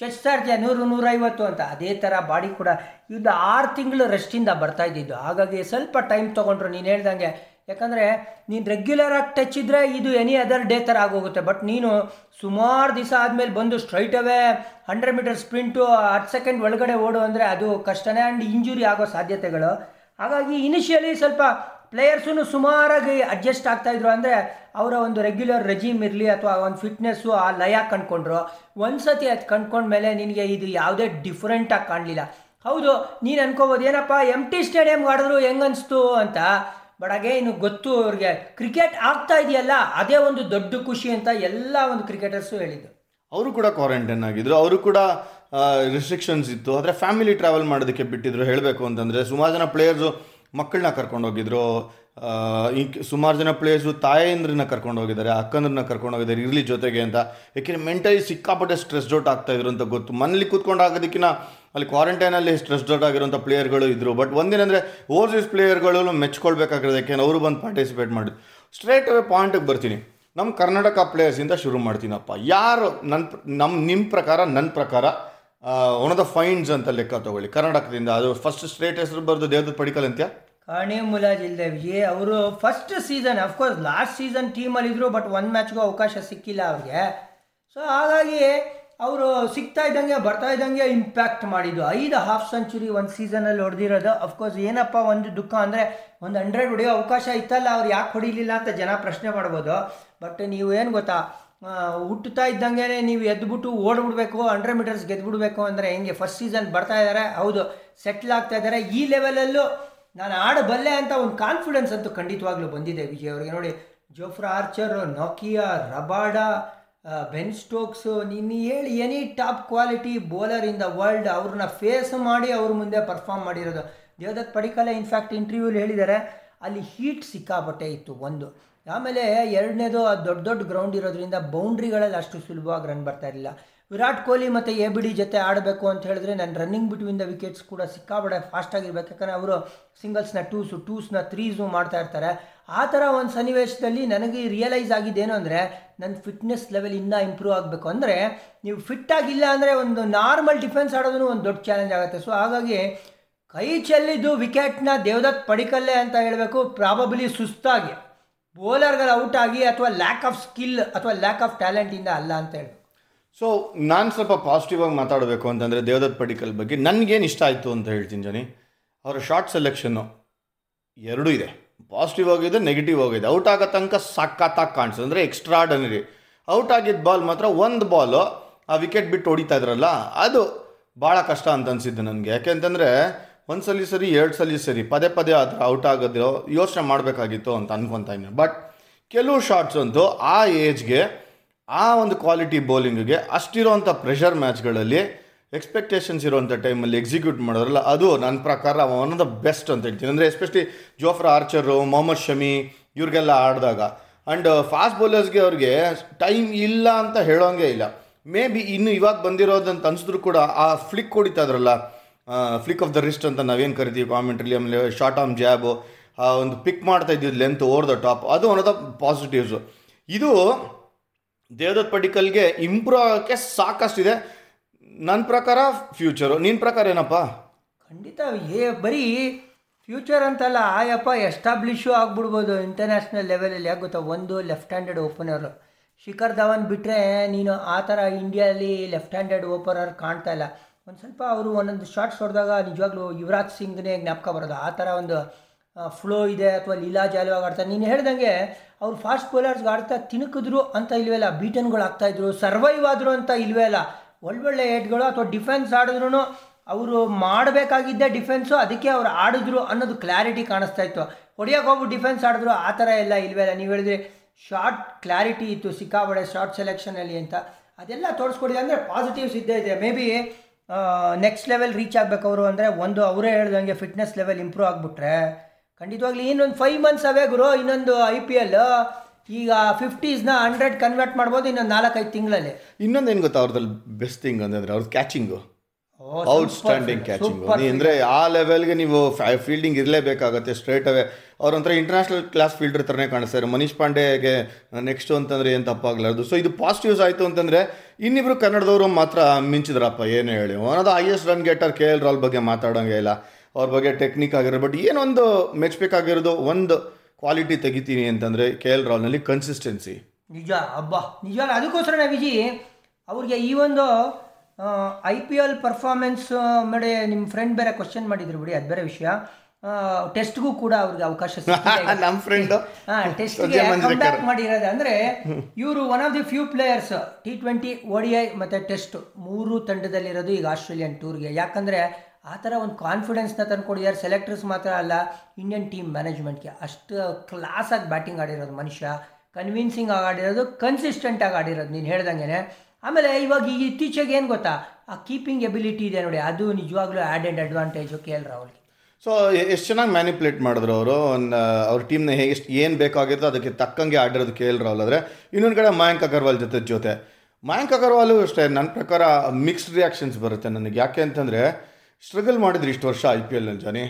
ಚಚ್ತಾ ಇರ್ತೀಯ ನೂರು ನೂರೈವತ್ತು ಅಂತ ಅದೇ ಥರ ಬಾಡಿ ಕೂಡ ಇದು ಆರು ತಿಂಗಳು ರೆಸ್ಟಿಂದ ಬರ್ತಾ ಇದ್ದಿದ್ದು ಹಾಗಾಗಿ ಸ್ವಲ್ಪ ಟೈಮ್ ತೊಗೊಂಡ್ರು ನೀನು ಹೇಳ್ದಂಗೆ ಯಾಕಂದರೆ ನೀನು ರೆಗ್ಯುಲರಾಗಿ ಟಚ್ ಇದ್ದರೆ ಇದು ಎನಿ ಅದರ್ ಡೇ ಥರ ಆಗೋಗುತ್ತೆ. ಬಟ್ ನೀನು ಸುಮಾರು ದಿವಸ ಆದಮೇಲೆ ಬಂದು straight away hundred metre sprint ಹತ್ತು ಸೆಕೆಂಡ್ ಒಳಗಡೆ ಓಡು ಅಂದರೆ ಅದು ಕಷ್ಟನೇ ಆ್ಯಂಡ್ ಇಂಜುರಿ ಆಗೋ ಸಾಧ್ಯತೆಗಳು. ಹಾಗಾಗಿ ಇನಿಷಿಯಲಿ ಸ್ವಲ್ಪ ಪ್ಲೇಯರ್ಸೂ ಸುಮಾರಾಗಿ ಅಡ್ಜಸ್ಟ್ ಆಗ್ತಾಯಿದ್ರು ಅಂದರೆ ಅವರ ಒಂದು ರೆಗ್ಯುಲರ್ ರೆಜಿಮ್ ಇರಲಿ ಅಥವಾ ಒಂದು ಫಿಟ್ನೆಸ್ಸು ಆ ಲಯ ಕಂಡ್ಕೊಂಡ್ರು. ಒಂದ್ಸತಿ ಅದು ಕಂಡ್ಕೊಂಡ್ಮೇಲೆ ನಿನಗೆ ಇದು ಯಾವುದೇ ಡಿಫ್ರೆಂಟಾಗಿ ಕಾಣಲಿಲ್ಲ. ಹೌದು, ನೀನು ಅನ್ಕೋಬೋದು, ಏನಪ್ಪ ಎಂ ಟಿ ಸ್ಟೇಡಿಯಮ್ಗೆ ಆಡಿದ್ರು ಹೆಂಗನ್ನಿಸ್ತು ಅಂತ. ಬಟ್ ಇನ್ನು ಗೊತ್ತು ಅವ್ರಿಗೆ ಕ್ರಿಕೆಟ್ ಆಗ್ತಾ ಇದೆಯಲ್ಲ ಅದೇ ಒಂದು ದೊಡ್ಡ ಖುಷಿ ಅಂತ ಎಲ್ಲ ಒಂದು ಕ್ರಿಕೆಟರ್ಸು ಹೇಳಿದ್ದು. ಅವರು ಕೂಡ ಕ್ವಾರಂಟೈನ್ ಆಗಿದ್ರು. ಅವರು ಕೂಡ ರಿಸ್ಟ್ರಿಕ್ಷನ್ಸ್ ಇತ್ತು. ಆದರೆ ಫ್ಯಾಮಿಲಿ ಟ್ರಾವೆಲ್ ಮಾಡೋದಕ್ಕೆ ಬಿಟ್ಟಿದ್ರು. ಹೇಳಬೇಕು ಅಂತಂದರೆ ಸುಮಾರು ಜನ ಪ್ಲೇಯರ್ಸು ಮಕ್ಕಳನ್ನ ಕರ್ಕೊಂಡು ಹೋಗಿದ್ರು. ಆ, ಈ ಸುಮಾರು ಜನ ಪ್ಲೇಯರ್ಸು ತಾಯಂದ್ರನ್ನ ಕರ್ಕೊಂಡು ಹೋಗಿದ್ದಾರೆ, ಅಕ್ಕಂದ್ರನ್ನ ಕರ್ಕೊಂಡು ಹೋಗಿದ್ದಾರೆ, ಇರಲಿ ಜೊತೆಗೆ ಅಂತ. ಯಾಕೆಂದರೆ ಮೆಂಟಲಿ ಸಿಕ್ಕಾಪಟ್ಟೆ ಸ್ಟ್ರೆಸ್ ಔಟ್ ಆಗ್ತಾ ಇದ್ರು ಅಂತ ಗೊತ್ತು. ಮನೇಲಿ ಕೂತ್ಕೊಂಡು ಆಗೋದಕ್ಕಿಂತ ಅಲ್ಲಿ ಕ್ವಾರಂಟೈನಲ್ಲಿ ಸ್ಟ್ರೆಸ್ ಔಟ್ ಆಗಿರುವಂಥ ಪ್ಲೇಯರ್ಗಳು ಇದ್ದರು ಬಟ್ ಒಂದೇನಂದರೆ ಓವರ್ಸೀಸ್ ಪ್ಲೇಯರ್ಗಳು ಮೆಚ್ಕೊಳ್ಬೇಕಾಗಿರೋದು ಯಾಕೆಂದ್ರೆ ಅವರು ಬಂದು ಪಾರ್ಟಿಸಿಪೇಟ್ ಮಾಡಿದ್ರು. ಸ್ಟ್ರೇಟ್ ಅವೇ ಪಾಯಿಂಟಿಗೆ ಬರ್ತೀನಿ. ನಮ್ಮ ಕರ್ನಾಟಕ ಪ್ಲೇಯರ್ಸಿಂದ ಶುರು ಮಾಡ್ತೀನಪ್ಪ. ಯಾರು ನನ್ನ ನಮ್ಮ ನಿಮ್ಮ ಪ್ರಕಾರ ನನ್ನ ಪ್ರಕಾರ ಒನ್ ಆಫ್ ದ ಫೈನ್ಸ್ ಅಂತ ಲೆಕ್ಕ ತಗೊಳ್ಳಿ. ಕರ್ನಾಟಕದಿಂದ. ಅದು ಫಸ್ಟ್ ಸ್ಟ್ರೇಟ್ ಹೆಸರು ಬರೆದು ದೇವದತ್ ಪಡಿಕಲ್ ಅಂತ್ಯ? ಕಾಣೆ ಮುಲಾಜ್ ಇಲ್ಲದೆ ವಿಜಯ್, ಅವರು first season of course last season ಟೀಮಲ್ಲಿದ್ದರು but ಒಂದು ಮ್ಯಾಚ್ಗೂ ಅವಕಾಶ ಸಿಕ್ಕಿಲ್ಲ ಅವ್ರಿಗೆ. ಸೊ ಹಾಗಾಗಿ ಅವರು ಸಿಗ್ತಾ ಇದ್ದಂಗೆ, ಬರ್ತಾ ಇದ್ದಂಗೆ ಇಂಪ್ಯಾಕ್ಟ್ ಮಾಡಿದ್ದು. ಐದು ಹಾಫ್ ಸೆಂಚುರಿ ಒಂದು ಸೀಸನಲ್ಲಿ ಹೊಡೆದಿರೋದು. ಅಫ್ಕೋರ್ಸ್ ಏನಪ್ಪ ಒಂದು ದುಃಖ ಅಂದರೆ, ಒಂದು ಹಂಡ್ರೆಡ್ ಹೊಡೆಯೋ ಅವಕಾಶ ಇತ್ತಲ್ಲ, ಅವ್ರು ಯಾಕೆ ಹೊಡಿಲಿಲ್ಲ ಅಂತ ಜನ ಪ್ರಶ್ನೆ ಮಾಡ್ಬೋದು. ಬಟ್ ನೀವು ಏನು ಗೊತ್ತಾ ಹುಟ್ಟುತ್ತಾ ಇದ್ದಂಗೆ ನೀವು ಎದ್ಬಿಟ್ಟು ಓಡ್ಬಿಡ್ಬೇಕು ಹಂಡ್ರೆಡ್ ಮೀಟರ್ಸ್ ಗೆದ್ಬಿಡ್ಬೇಕು ಅಂದರೆ ಹೆಂಗೆ? ಫಸ್ಟ್ ಸೀಸನ್ ಬರ್ತಾ ಇದ್ದಾರೆ ಹೌದು ಸೆಟ್ಲ್ ಆಗ್ತಾ ಇದ್ದಾರೆ ಈ ಲೆವೆಲಲ್ಲೂ ನಾನು ಆಡಬಲ್ಲೆ ಅಂತ ಒಂದು ಕಾನ್ಫಿಡೆನ್ಸ್ ಅಂತೂ ಖಂಡಿತವಾಗ್ಲೂ ಬಂದಿದೆ ವಿಜಯ್ ಅವರಿಗೆ. ನೋಡಿ ಜೋಫ್ರಾ ಆರ್ಚರ್ ನೋಕಿಯಾ ರಬಾಡಾ ಬೆನ್ ಸ್ಟೋಕ್ಸು ನೀನು ಹೇಳಿ any top quality bowler in the world ಅವ್ರನ್ನ ಫೇಸ್ ಮಾಡಿ ಅವ್ರ ಮುಂದೆ ಪರ್ಫಾರ್ಮ್ ಮಾಡಿರೋದು. ದೇವದತ್ ಪಡಿಕಲೆ ಇನ್ಫ್ಯಾಕ್ಟ್ ಇಂಟರ್ವ್ಯೂಲಿ ಹೇಳಿದ್ದಾರೆ ಅಲ್ಲಿ ಹೀಟ್ ಸಿಕ್ಕಾಪಟ್ಟೆ ಇತ್ತು ಒಂದು. ಆಮೇಲೆ ಎರಡನೇದು ದೊಡ್ಡ ದೊಡ್ಡ ಗ್ರೌಂಡ್ ಇರೋದ್ರಿಂದ ಬೌಂಡ್ರಿಗಳಲ್ಲಿ ಅಷ್ಟು ಸುಲಭವಾಗಿ ರನ್ ಬರ್ತಾ ಇರಲಿಲ್ಲ. ವಿರಾಟ್ ಕೊಹ್ಲಿ ಮತ್ತು ಎ ಬಿ ಡಿ ಜೊತೆ ಆಡಬೇಕು ಅಂತ ಹೇಳಿದ್ರೆ ನಾನು ರನ್ನಿಂಗ್ ಬಿಟ್ವೀನ್ ದ ವಿಕೆಟ್ಸ್ ಕೂಡ ಸಿಕ್ಕಾಪಟ್ಟೆ ಫಾಸ್ಟಾಗಿರ್ಬೇಕು ಯಾಕಂದರೆ ಅವರು ಸಿಂಗಲ್ಸ್ನ ಟೂಸು ಟೂಸ್ನ ತ್ರೀಸು ಮಾಡ್ತಾ ಇರ್ತಾರೆ. ಆ ಥರ ಒಂದು ಸನ್ನಿವೇಶದಲ್ಲಿ ನನಗೆ ರಿಯಲೈಸ್ ಆಗಿದ್ದೇನು ಅಂದರೆ ನನ್ನ ಫಿಟ್ನೆಸ್ ಲೆವೆಲ್ ಇನ್ನೂ ಇಂಪ್ರೂವ್ ಆಗಬೇಕು. ಅಂದರೆ ನೀವು ಫಿಟ್ ಆಗಿಲ್ಲ ಅಂದರೆ ಒಂದು ನಾರ್ಮಲ್ ಡಿಫೆನ್ಸ್ ಆಡೋದು ಒಂದು ದೊಡ್ಡ ಚಾಲೆಂಜ್ ಆಗುತ್ತೆ. ಸೊ ಹಾಗಾಗಿ ಕೈ ಚೆಲ್ಲಿದ್ದು ವಿಕೆಟ್ನ ದೇವದತ್ ಪಡಿಕಲ್ಲೇ ಅಂತ ಹೇಳಬೇಕು. ಪ್ರಾಬಬ್ಲಿ ಸುಸ್ತಾಗಿ. ಬೌಲರ್ಗಳು ಔಟ್ ಆಗಿ ಅಥವಾ ಲ್ಯಾಕ್ ಆಫ್ ಸ್ಕಿಲ್ ಅಥವಾ ಲ್ಯಾಕ್ ಆಫ್ ಟ್ಯಾಲೆಂಟಿಂದ ಅಲ್ಲ ಅಂತ ಹೇಳಬೇಕು. ಸೊ ನಾನು ಸ್ವಲ್ಪ ಪಾಸಿಟಿವ್ ಆಗಿ ಮಾತಾಡಬೇಕು ಅಂತಂದರೆ ದೇವದತ್ ಪಡಿಕಲ್ ಬಗ್ಗೆ ನನಗೇನು ಇಷ್ಟ ಆಯಿತು ಅಂತ ಹೇಳ್ತೀನಿ ಜನಿ. ಅವರ ಶಾರ್ಟ್ ಸೆಲೆಕ್ಷನ್ನು ಎರಡೂ ಇದೆ. ಪಾಸಿಟಿವ್ ಆಗಿದೆ ನೆಗೆಟಿವ್ ಆಗಿದೆ. ಔಟ್ ಆಗೋ ತನಕ ಸಕ್ಕತ್ತಾಗಿ ಕಾಣಿಸ್ತದೆ ಅಂದರೆ ಎಕ್ಸ್ಟ್ರಾಡನರಿ ಔಟ್ ಆಗಿದ್ದ ಬಾಲ್ ಮಾತ್ರ ಒಂದು ಬಾಲು ಆ ವಿಕೆಟ್ ಬಿಟ್ಟು ಹೊಡಿತಾ ಇದ್ರಲ್ಲ, ಅದು ಭಾಳ ಕಷ್ಟ ಅಂತ ಅನಿಸಿದ್ದು ನನಗೆ. ಯಾಕೆಂತಂದರೆ ಒಂದು ಸಲ ಸರಿ, ಎರಡು ಸಲ ಸರಿ, ಪದೇ ಪದೇ ಆ ಔಟ್ ಆಗೋದು ಯೋಚನೆ ಮಾಡಬೇಕಾಗಿತ್ತು ಅಂತ ಅನ್ಕೊತಾ ಇದ್ದೀನಿ. ಬಟ್ ಕೆಲವು ಶಾರ್ಟ್ಸ್ ಅಂತೂ ಆ ಏಜ್ಗೆ ಆ ಒಂದು ಕ್ವಾಲಿಟಿ ಬೌಲಿಂಗಿಗೆ ಅಷ್ಟಿರೋಂಥ ಪ್ರೆಷರ್ ಮ್ಯಾಚ್ಗಳಲ್ಲಿ ಎಕ್ಸ್ಪೆಕ್ಟೇಷನ್ಸ್ ಇರುವಂಥ ಟೈಮಲ್ಲಿ ಎಕ್ಸಿಕ್ಯೂಟ್ ಮಾಡೋದ್ರಲ್ಲ ಅದು ನನ್ನ ಪ್ರಕಾರ ಒನ್ ಆಫ್ ದ ಬೆಸ್ಟ್ ಅಂತ ಹೇಳ್ತೀನಿ. ಅಂದರೆ especially Jofra Archer Mohammed Shami ಇವ್ರಿಗೆಲ್ಲ ಆಡಿದಾಗ. ಆ್ಯಂಡ್ ಫಾಸ್ಟ್ ಬೌಲರ್ಸ್ಗೆ ಅವ್ರಿಗೆ ಟೈಮ್ ಇಲ್ಲ ಅಂತ ಹೇಳೋಂಗೆ ಇಲ್ಲ. ಮೇ ಬಿ ಇನ್ನು ಇವಾಗ ಬಂದಿರೋದಂತ ಅನಿಸಿದ್ರು ಕೂಡ ಆ ಫ್ಲಿಕ್ ಹೊಡಿತಾ ಇದ್ರಲ್ಲ. ಫ್ಲಿಕ್ ಆಫ್ ದ ರಿಸ್ಟ್ ಅಂತ ನಾವೇನು ಕರಿತೀವಿ ಕಾಮೆಂಟ್ರಲ್ಲಿ ಆಮೇಲೆ ಶಾರ್ಟ್ ಆಮ್ ಜಾಬು ಆ, ಒಂದು ಪಿಕ್ ಮಾಡ್ತಾ ಇದ್ದಿದ್ದು ಲೆಂತ್ ಓವರ್ ದ ಟಾಪ್ ಅದು ಒನ್ ಆಫ್ ದ ಪಾಸಿಟಿವ್ಸು ಇದು ದೇವದತ್ ಪಡಿಕಲ್ಗೆ ಇಂಪ್ರೂವ್ ಆಗೋಕ್ಕೆ ಸಾಕಷ್ಟಿದೆ. ನನ್ನ ಪ್ರಕಾರ ಫ್ಯೂಚರು ನಿನ್ನ ಪ್ರಕಾರ ಏನಪ್ಪ? ಖಂಡಿತ. ಏ, ಬರೀ ಫ್ಯೂಚರ್ ಅಂತಲ್ಲ. ಆಯಪ್ಪ ಎಸ್ಟಾಬ್ಲಿಷು ಆಗ್ಬಿಡ್ಬೋದು ಇಂಟರ್ನ್ಯಾಷನಲ್ ಲೆವೆಲಲ್ಲಿ ಯಾಕೆ ಗೊತ್ತಾ? ಒಂದು left handed opener Shikhar Dhawan ಬಿಟ್ಟರೆ ನೀನು ಆ ಥರ ಇಂಡಿಯಾಲಿ ಲೆಫ್ಟ್ ಹ್ಯಾಂಡೆಡ್ ಓಪನರ್ ಕಾಣ್ತಾ ಇಲ್ಲ. ಒಂದು ಸ್ವಲ್ಪ ಅವರು ಒಂದೊಂದು ಶಾರ್ಟ್ಸ್ ಹೊಡೆದಾಗ ನಿಜವಾಗ್ಲೂ ಯುವರಾಜ್ ಸಿಂಗ್ನೇ ಜ್ಞಾಪಕ ಬರೋದು. ಆ ಥರ ಒಂದು ಫ್ಲೋ ಇದೆ ಅಥವಾ ಲೀಲಾ ಜಾಲವಾಗಿ ಆಡ್ತಾರೆ. ನೀನು ಹೇಳ್ದಂಗೆ ಅವ್ರು ಫಾಸ್ಟ್ ಬೌಲರ್ಸ್ಗೆ ಆಡ್ತಾ ತಿಣುಕಿದ್ರು ಅಂತ ಇಲ್ವೇ ಇಲ್ಲ ಬೀಟನ್ಗಳು ಆಗ್ತಾಯಿದ್ರು ಸರ್ವೈವ್ ಆದರು ಅಂತ ಇಲ್ವೇ ಇಲ್ಲ ಒಳ್ಳೊಳ್ಳೆ ಏಟ್ಗಳು ಅಥವಾ ಡಿಫೆನ್ಸ್ ಆಡಿದ್ರು ಅವರು ಮಾಡಬೇಕಾಗಿದ್ದೆ ಡಿಫೆನ್ಸು ಅದಕ್ಕೆ ಅವ್ರು ಆಡಿದ್ರು ಅನ್ನೋದು ಕ್ಲಾರಿಟಿ ಕಾಣಿಸ್ತಾ ಇತ್ತು. ಹೊಡಿಯೋಕೆ ಡಿಫೆನ್ಸ್ ಆಡಿದ್ರು ಆ ಥರ ಎಲ್ಲ ಇಲ್ವೇ ಇಲ್ಲ ನೀವು ಹೇಳಿದ್ರೆ ಶಾರ್ಟ್ ಕ್ಲಾರಿಟಿ ಇತ್ತು ಸಿಕ್ಕಾಬಡೆ ಶಾರ್ಟ್ ಸೆಲೆಕ್ಷನಲ್ಲಿ ಅಂತ. ಅದೆಲ್ಲ ತೋರಿಸ್ಕೊಡಿದೆ ಅಂದರೆ ಪಾಸಿಟಿವ್ಸ್ ಇದ್ದೇ ಇದೆ. May be next level reach ಆಗಬೇಕು ಅವರು ಅಂದರೆ ಒಂದು ಅವರೇ ಹೇಳ್ದಂಗೆ ಫಿಟ್ನೆಸ್ ಲೆವೆಲ್ ಇಂಪ್ರೂವ್ ಆಗಿಬಿಟ್ರೆ ಖಂಡಿತವಾಗ್ಲಿ ಇನ್ನೊಂದು ಫೈವ್ ಮಂತ್ಸ್ ಅವೇ ಗುರು ಇನ್ನೊಂದು ಐ ಪಿ ಎಲ್ ಈಗ ಫಿಫ್ಟೀಸ್ನ ಹಂಡ್ರೆಡ್ ಕನ್ವರ್ಟ್ ಮಾಡ್ಬೋದು ಇನ್ನೊಂದು ನಾಲ್ಕೈದು ತಿಂಗಳಲ್ಲಿ. ಇನ್ನೊಂದು ಏನು ಗೊತ್ತಾ ಅವ್ರದ್ದು ಬೆಸ್ಟ್ ಥಿಂಗ್ ಅಂತಂದ್ರೆ ಅವ್ರದ್ದು ಕ್ಯಾಚಿಂಗು ಔಟ್ ಸ್ಟ್ಯಾಂಡಿಂಗ್ ಕ್ಯಾಚಿಂಗ್ ಅಂದರೆ ಆ ಲೆವೆಲ್ಗೆ ನೀವು ಫೀಲ್ಡಿಂಗ್ ಇರಲೇಬೇಕಾಗತ್ತೆ ಸ್ಟ್ರೇಟ್ ಅವೇ ಅವ್ರಂತರ ಇಂಟರ್ನ್ಯಾಷನಲ್ ಕ್ಲಾಸ್ ಫೀಲ್ಡರ್ ಥರನೇ ಕಾಣಿಸ್ತಾರೆ ಮನೀಶ್ ಪಾಂಡೆಗೆ ನೆಕ್ಸ್ಟ್ ಅಂತಂದರೆ ಏನು ತಪ್ಪಾಗಲಾರ್ದು ಸೊ ಇದು ಪಾಸಿಟಿವ್ಸ್ ಆಯಿತು ಅಂತಂದರೆ ಇನ್ನಿಬ್ರು ಕನ್ನಡದವರು ಮಾತ್ರ ಮಿಂಚಿದ್ರಪ್ಪ ಏನು ಹೇಳಿ. One of the highest run getter K L Rahul ಬಗ್ಗೆ ಮಾತಾಡೋಂಗೆ ಇಲ್ಲ. ಅವ್ರ ಬಗ್ಗೆ ಟೆಕ್ನಿಕ್ ಆಗಿರೋ ಬಟ್ ಏನೊಂದು ಮೆಚ್ಚಬೇಕಾಗಿರೋದು ಒಂದು ಕ್ವಾಲಿಟಿ ತೆಗಿತೀನಿ ಅಂತಂದರೆ ಕೆ ಎಲ್ ರಾಹುಲ್ನಲ್ಲಿ ಕನ್ಸಿಸ್ಟೆನ್ಸಿ ನಿಜ ಹಬ್ಬ ನಿಜ ಅದಕ್ಕೋಸ್ಕರ ವಿಜಿ ಅವ್ರಿಗೆ ಈ ಒಂದು ಐ ಪಿ ಎಲ್ ಪರ್ಫಾರ್ಮೆನ್ಸ್ ಮೇಲೆ ನಿಮ್ಮ ಫ್ರೆಂಡ್ ಬೇರೆ ಕ್ವಶನ್ ಮಾಡಿದ್ರು ಬಿಡಿ ಅದು ಬೇರೆ ವಿಷಯ. ಟೆಸ್ಟ್ಗೂ ಕೂಡ ಅವ್ರಿಗೆ ಅವಕಾಶ ನಮ್ಮ ಫ್ರೆಂಡ್ ಟೆಸ್ಟ್ಗೆ ಬ್ಯಾಕ್ ಮಾಡಿರೋದು ಅಂದ್ರೆ ಇವರು one of the few players T twenty I ಮತ್ತೆ ಟೆಸ್ಟ್ ಮೂರು ತಂಡದಲ್ಲಿರೋದು ಈಗ ಆಸ್ಟ್ರೇಲಿಯನ್ ಟೂರ್ಗೆ ಯಾಕಂದ್ರೆ ಆ ಥರ ಒಂದು ಕಾನ್ಫಿಡೆನ್ಸ್ನ ತಂದ್ಕೊಡಿದ್ದಾರೆ ಸೆಲೆಕ್ಟರ್ಸ್ ಮಾತ್ರ ಅಲ್ಲ ಇಂಡಿಯನ್ ಟೀಮ್ ಮ್ಯಾನೇಜ್ಮೆಂಟ್ಗೆ ಅಷ್ಟು ಕ್ಲಾಸಾಗಿ ಬ್ಯಾಟಿಂಗ್ ಆಡಿರೋದು ಮನುಷ್ಯ. ಕನ್ವಿನ್ಸಿಂಗ್ ಆಗಿ ಆಡಿರೋದು ಕನ್ಸಿಸ್ಟೆಂಟಾಗಿ ಆಡಿರೋದು. ನೀನು ಹೇಳ್ದಂಗೆ ಆಮೇಲೆ ಇವಾಗ ಈ ಇತ್ತೀಚೆಗೆ ಏನು ಗೊತ್ತಾ? ಆ ಕೀಪಿಂಗ್ ಎಬಿಲಿಟಿ ಇದೆ ನೋಡಿ. ಅದು ನಿಜವಾಗ್ಲೂ ಆ್ಯಡೆಡ್ ಅಡ್ವಾಂಟೇಜು ಕೆ ಎಲ್ ರಾಹುಲ್ಗೆ. ಸೊ ಎಷ್ಟು ಚೆನ್ನಾಗಿ ಮ್ಯಾನಿಪುಲೇಟ್ ಮಾಡಿದ್ರು ಅವರು? ಅವ್ರ ಟೀಮ್ನ ಎಷ್ಟು ಏನು ಬೇಕಾಗಿರ್ತೋ ಅದಕ್ಕೆ ತಕ್ಕಂಗೆ ಆಡಿರೋದು ಕೆ ಎಲ್ ರಾಹುಲ್ ಆದರೆ, ಇನ್ನೊಂದು ಕಡೆ ಮಯಾಂಕ್ ಅಗರ್ವಾಲ್ ಜೊತೆ ಜೊತೆ. ಮಯಾಂಕ್ ಅಗರ್ವಾಲು ಅಷ್ಟೇ ನನ್ನ ಪ್ರಕಾರ ಮಿಕ್ಸ್ಡ್ ರಿಯಾಕ್ಷನ್ಸ್ ಬರುತ್ತೆ ನನಗೆ. ಯಾಕೆ ಅಂತಂದರೆ ಸ್ಟ್ರಗಲ್ ಮಾಡಿದ್ರು ಇಷ್ಟು ವರ್ಷ ಐ ಪಿ ಎಲ್ ಜಾನಿ.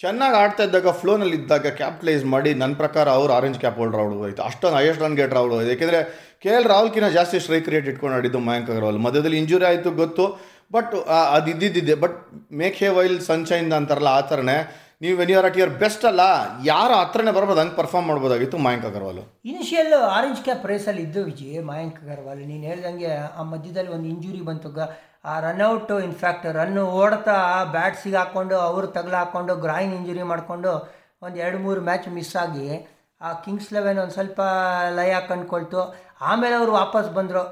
ಚೆನ್ನಾಗಿ ಆಡ್ತಾ ಇದ್ದಾಗ ಫ್ಲೋನಲ್ಲಿ ಇದ್ದಾಗ ಕ್ಯಾಪಿಟಲೈಸ್ ಮಾಡಿ ನನ್ನ ಪ್ರಕಾರ ಅವರು ಆರೆಂಜ್ ಕ್ಯಾಪ್ ಹೋಲ್ಡರ್ ಆಡೋದು ಆಯಿತು ಅಷ್ಟೊಂದು ಹೈಯೆಸ್ಟ್ ರನ್ ಗೇಟ್ ಆಡೋದು ಆಯಿತು ಯಾಕೆಂದರೆ ಕೆ ಎಲ್ ರಾಹುಲ್ಕಿನ ಜಾಸ್ತಿ ಸ್ಟ್ರೈಕ್ ರೇಟ್ ಇಟ್ಕೊಂಡು ಆಡಿದ್ದು ಮಯಾಂಕ್ ಅಗರ್ವಾಲ್. ಮಧ್ಯದಲ್ಲಿ ಇಂಜುರಿ ಆಯಿತು ಗೊತ್ತು ಬಟ್ ಅದು ಇದ್ದಿದ್ದಿದೆ but make hay while sunshine ಅಂತಾರಲ್ಲ, ಆ ಥರನೇ ನೀವು when you are at your best ಅಲ್ಲ, ಯಾರು ಹತ್ರನೇ ಬರ್ಬೋದು, ಹಂಗೆ perform ಮಾಡ್ಬೋದಾಗಿತ್ತು Mayank Agarwal. Initial orange cap ರೇಸಲ್ಲಿ ಇದ್ದು ವಿಜಯ್, ಮಯಾಂಕ್ ಅಗರ್ವಾಲ್. ನೀನು ಹೇಳ್ದಂಗೆ ಆ ಮಧ್ಯದಲ್ಲಿ ಒಂದು ಇಂಜುರಿ ಬಂತು. ಆ ರನ್ಔಟ್ ಇನ್ಫ್ಯಾಕ್ಟ್ ರನ್ನು ಓಡ್ತಾ ಬ್ಯಾಟ್ಸಿಗೆ ಹಾಕ್ಕೊಂಡು ಅವರು ತಗಲ ಹಾಕ್ಕೊಂಡು ಗ್ರಾಯಿನ್ ಇಂಜುರಿ ಮಾಡಿಕೊಂಡು, ಒಂದು ಎರಡು ಮೂರು ಮ್ಯಾಚ್ ಮಿಸ್ ಆಗಿ, ಆ ಕಿಂಗ್ಸ್ ಲೆವೆನ್ ಒಂದು ಸ್ವಲ್ಪ ಲಯ ಕಂಡ್ಕೊಳ್ತು. ಆಮೇಲೆ ಅವರು ವಾಪಸ್ ಬಂದರು.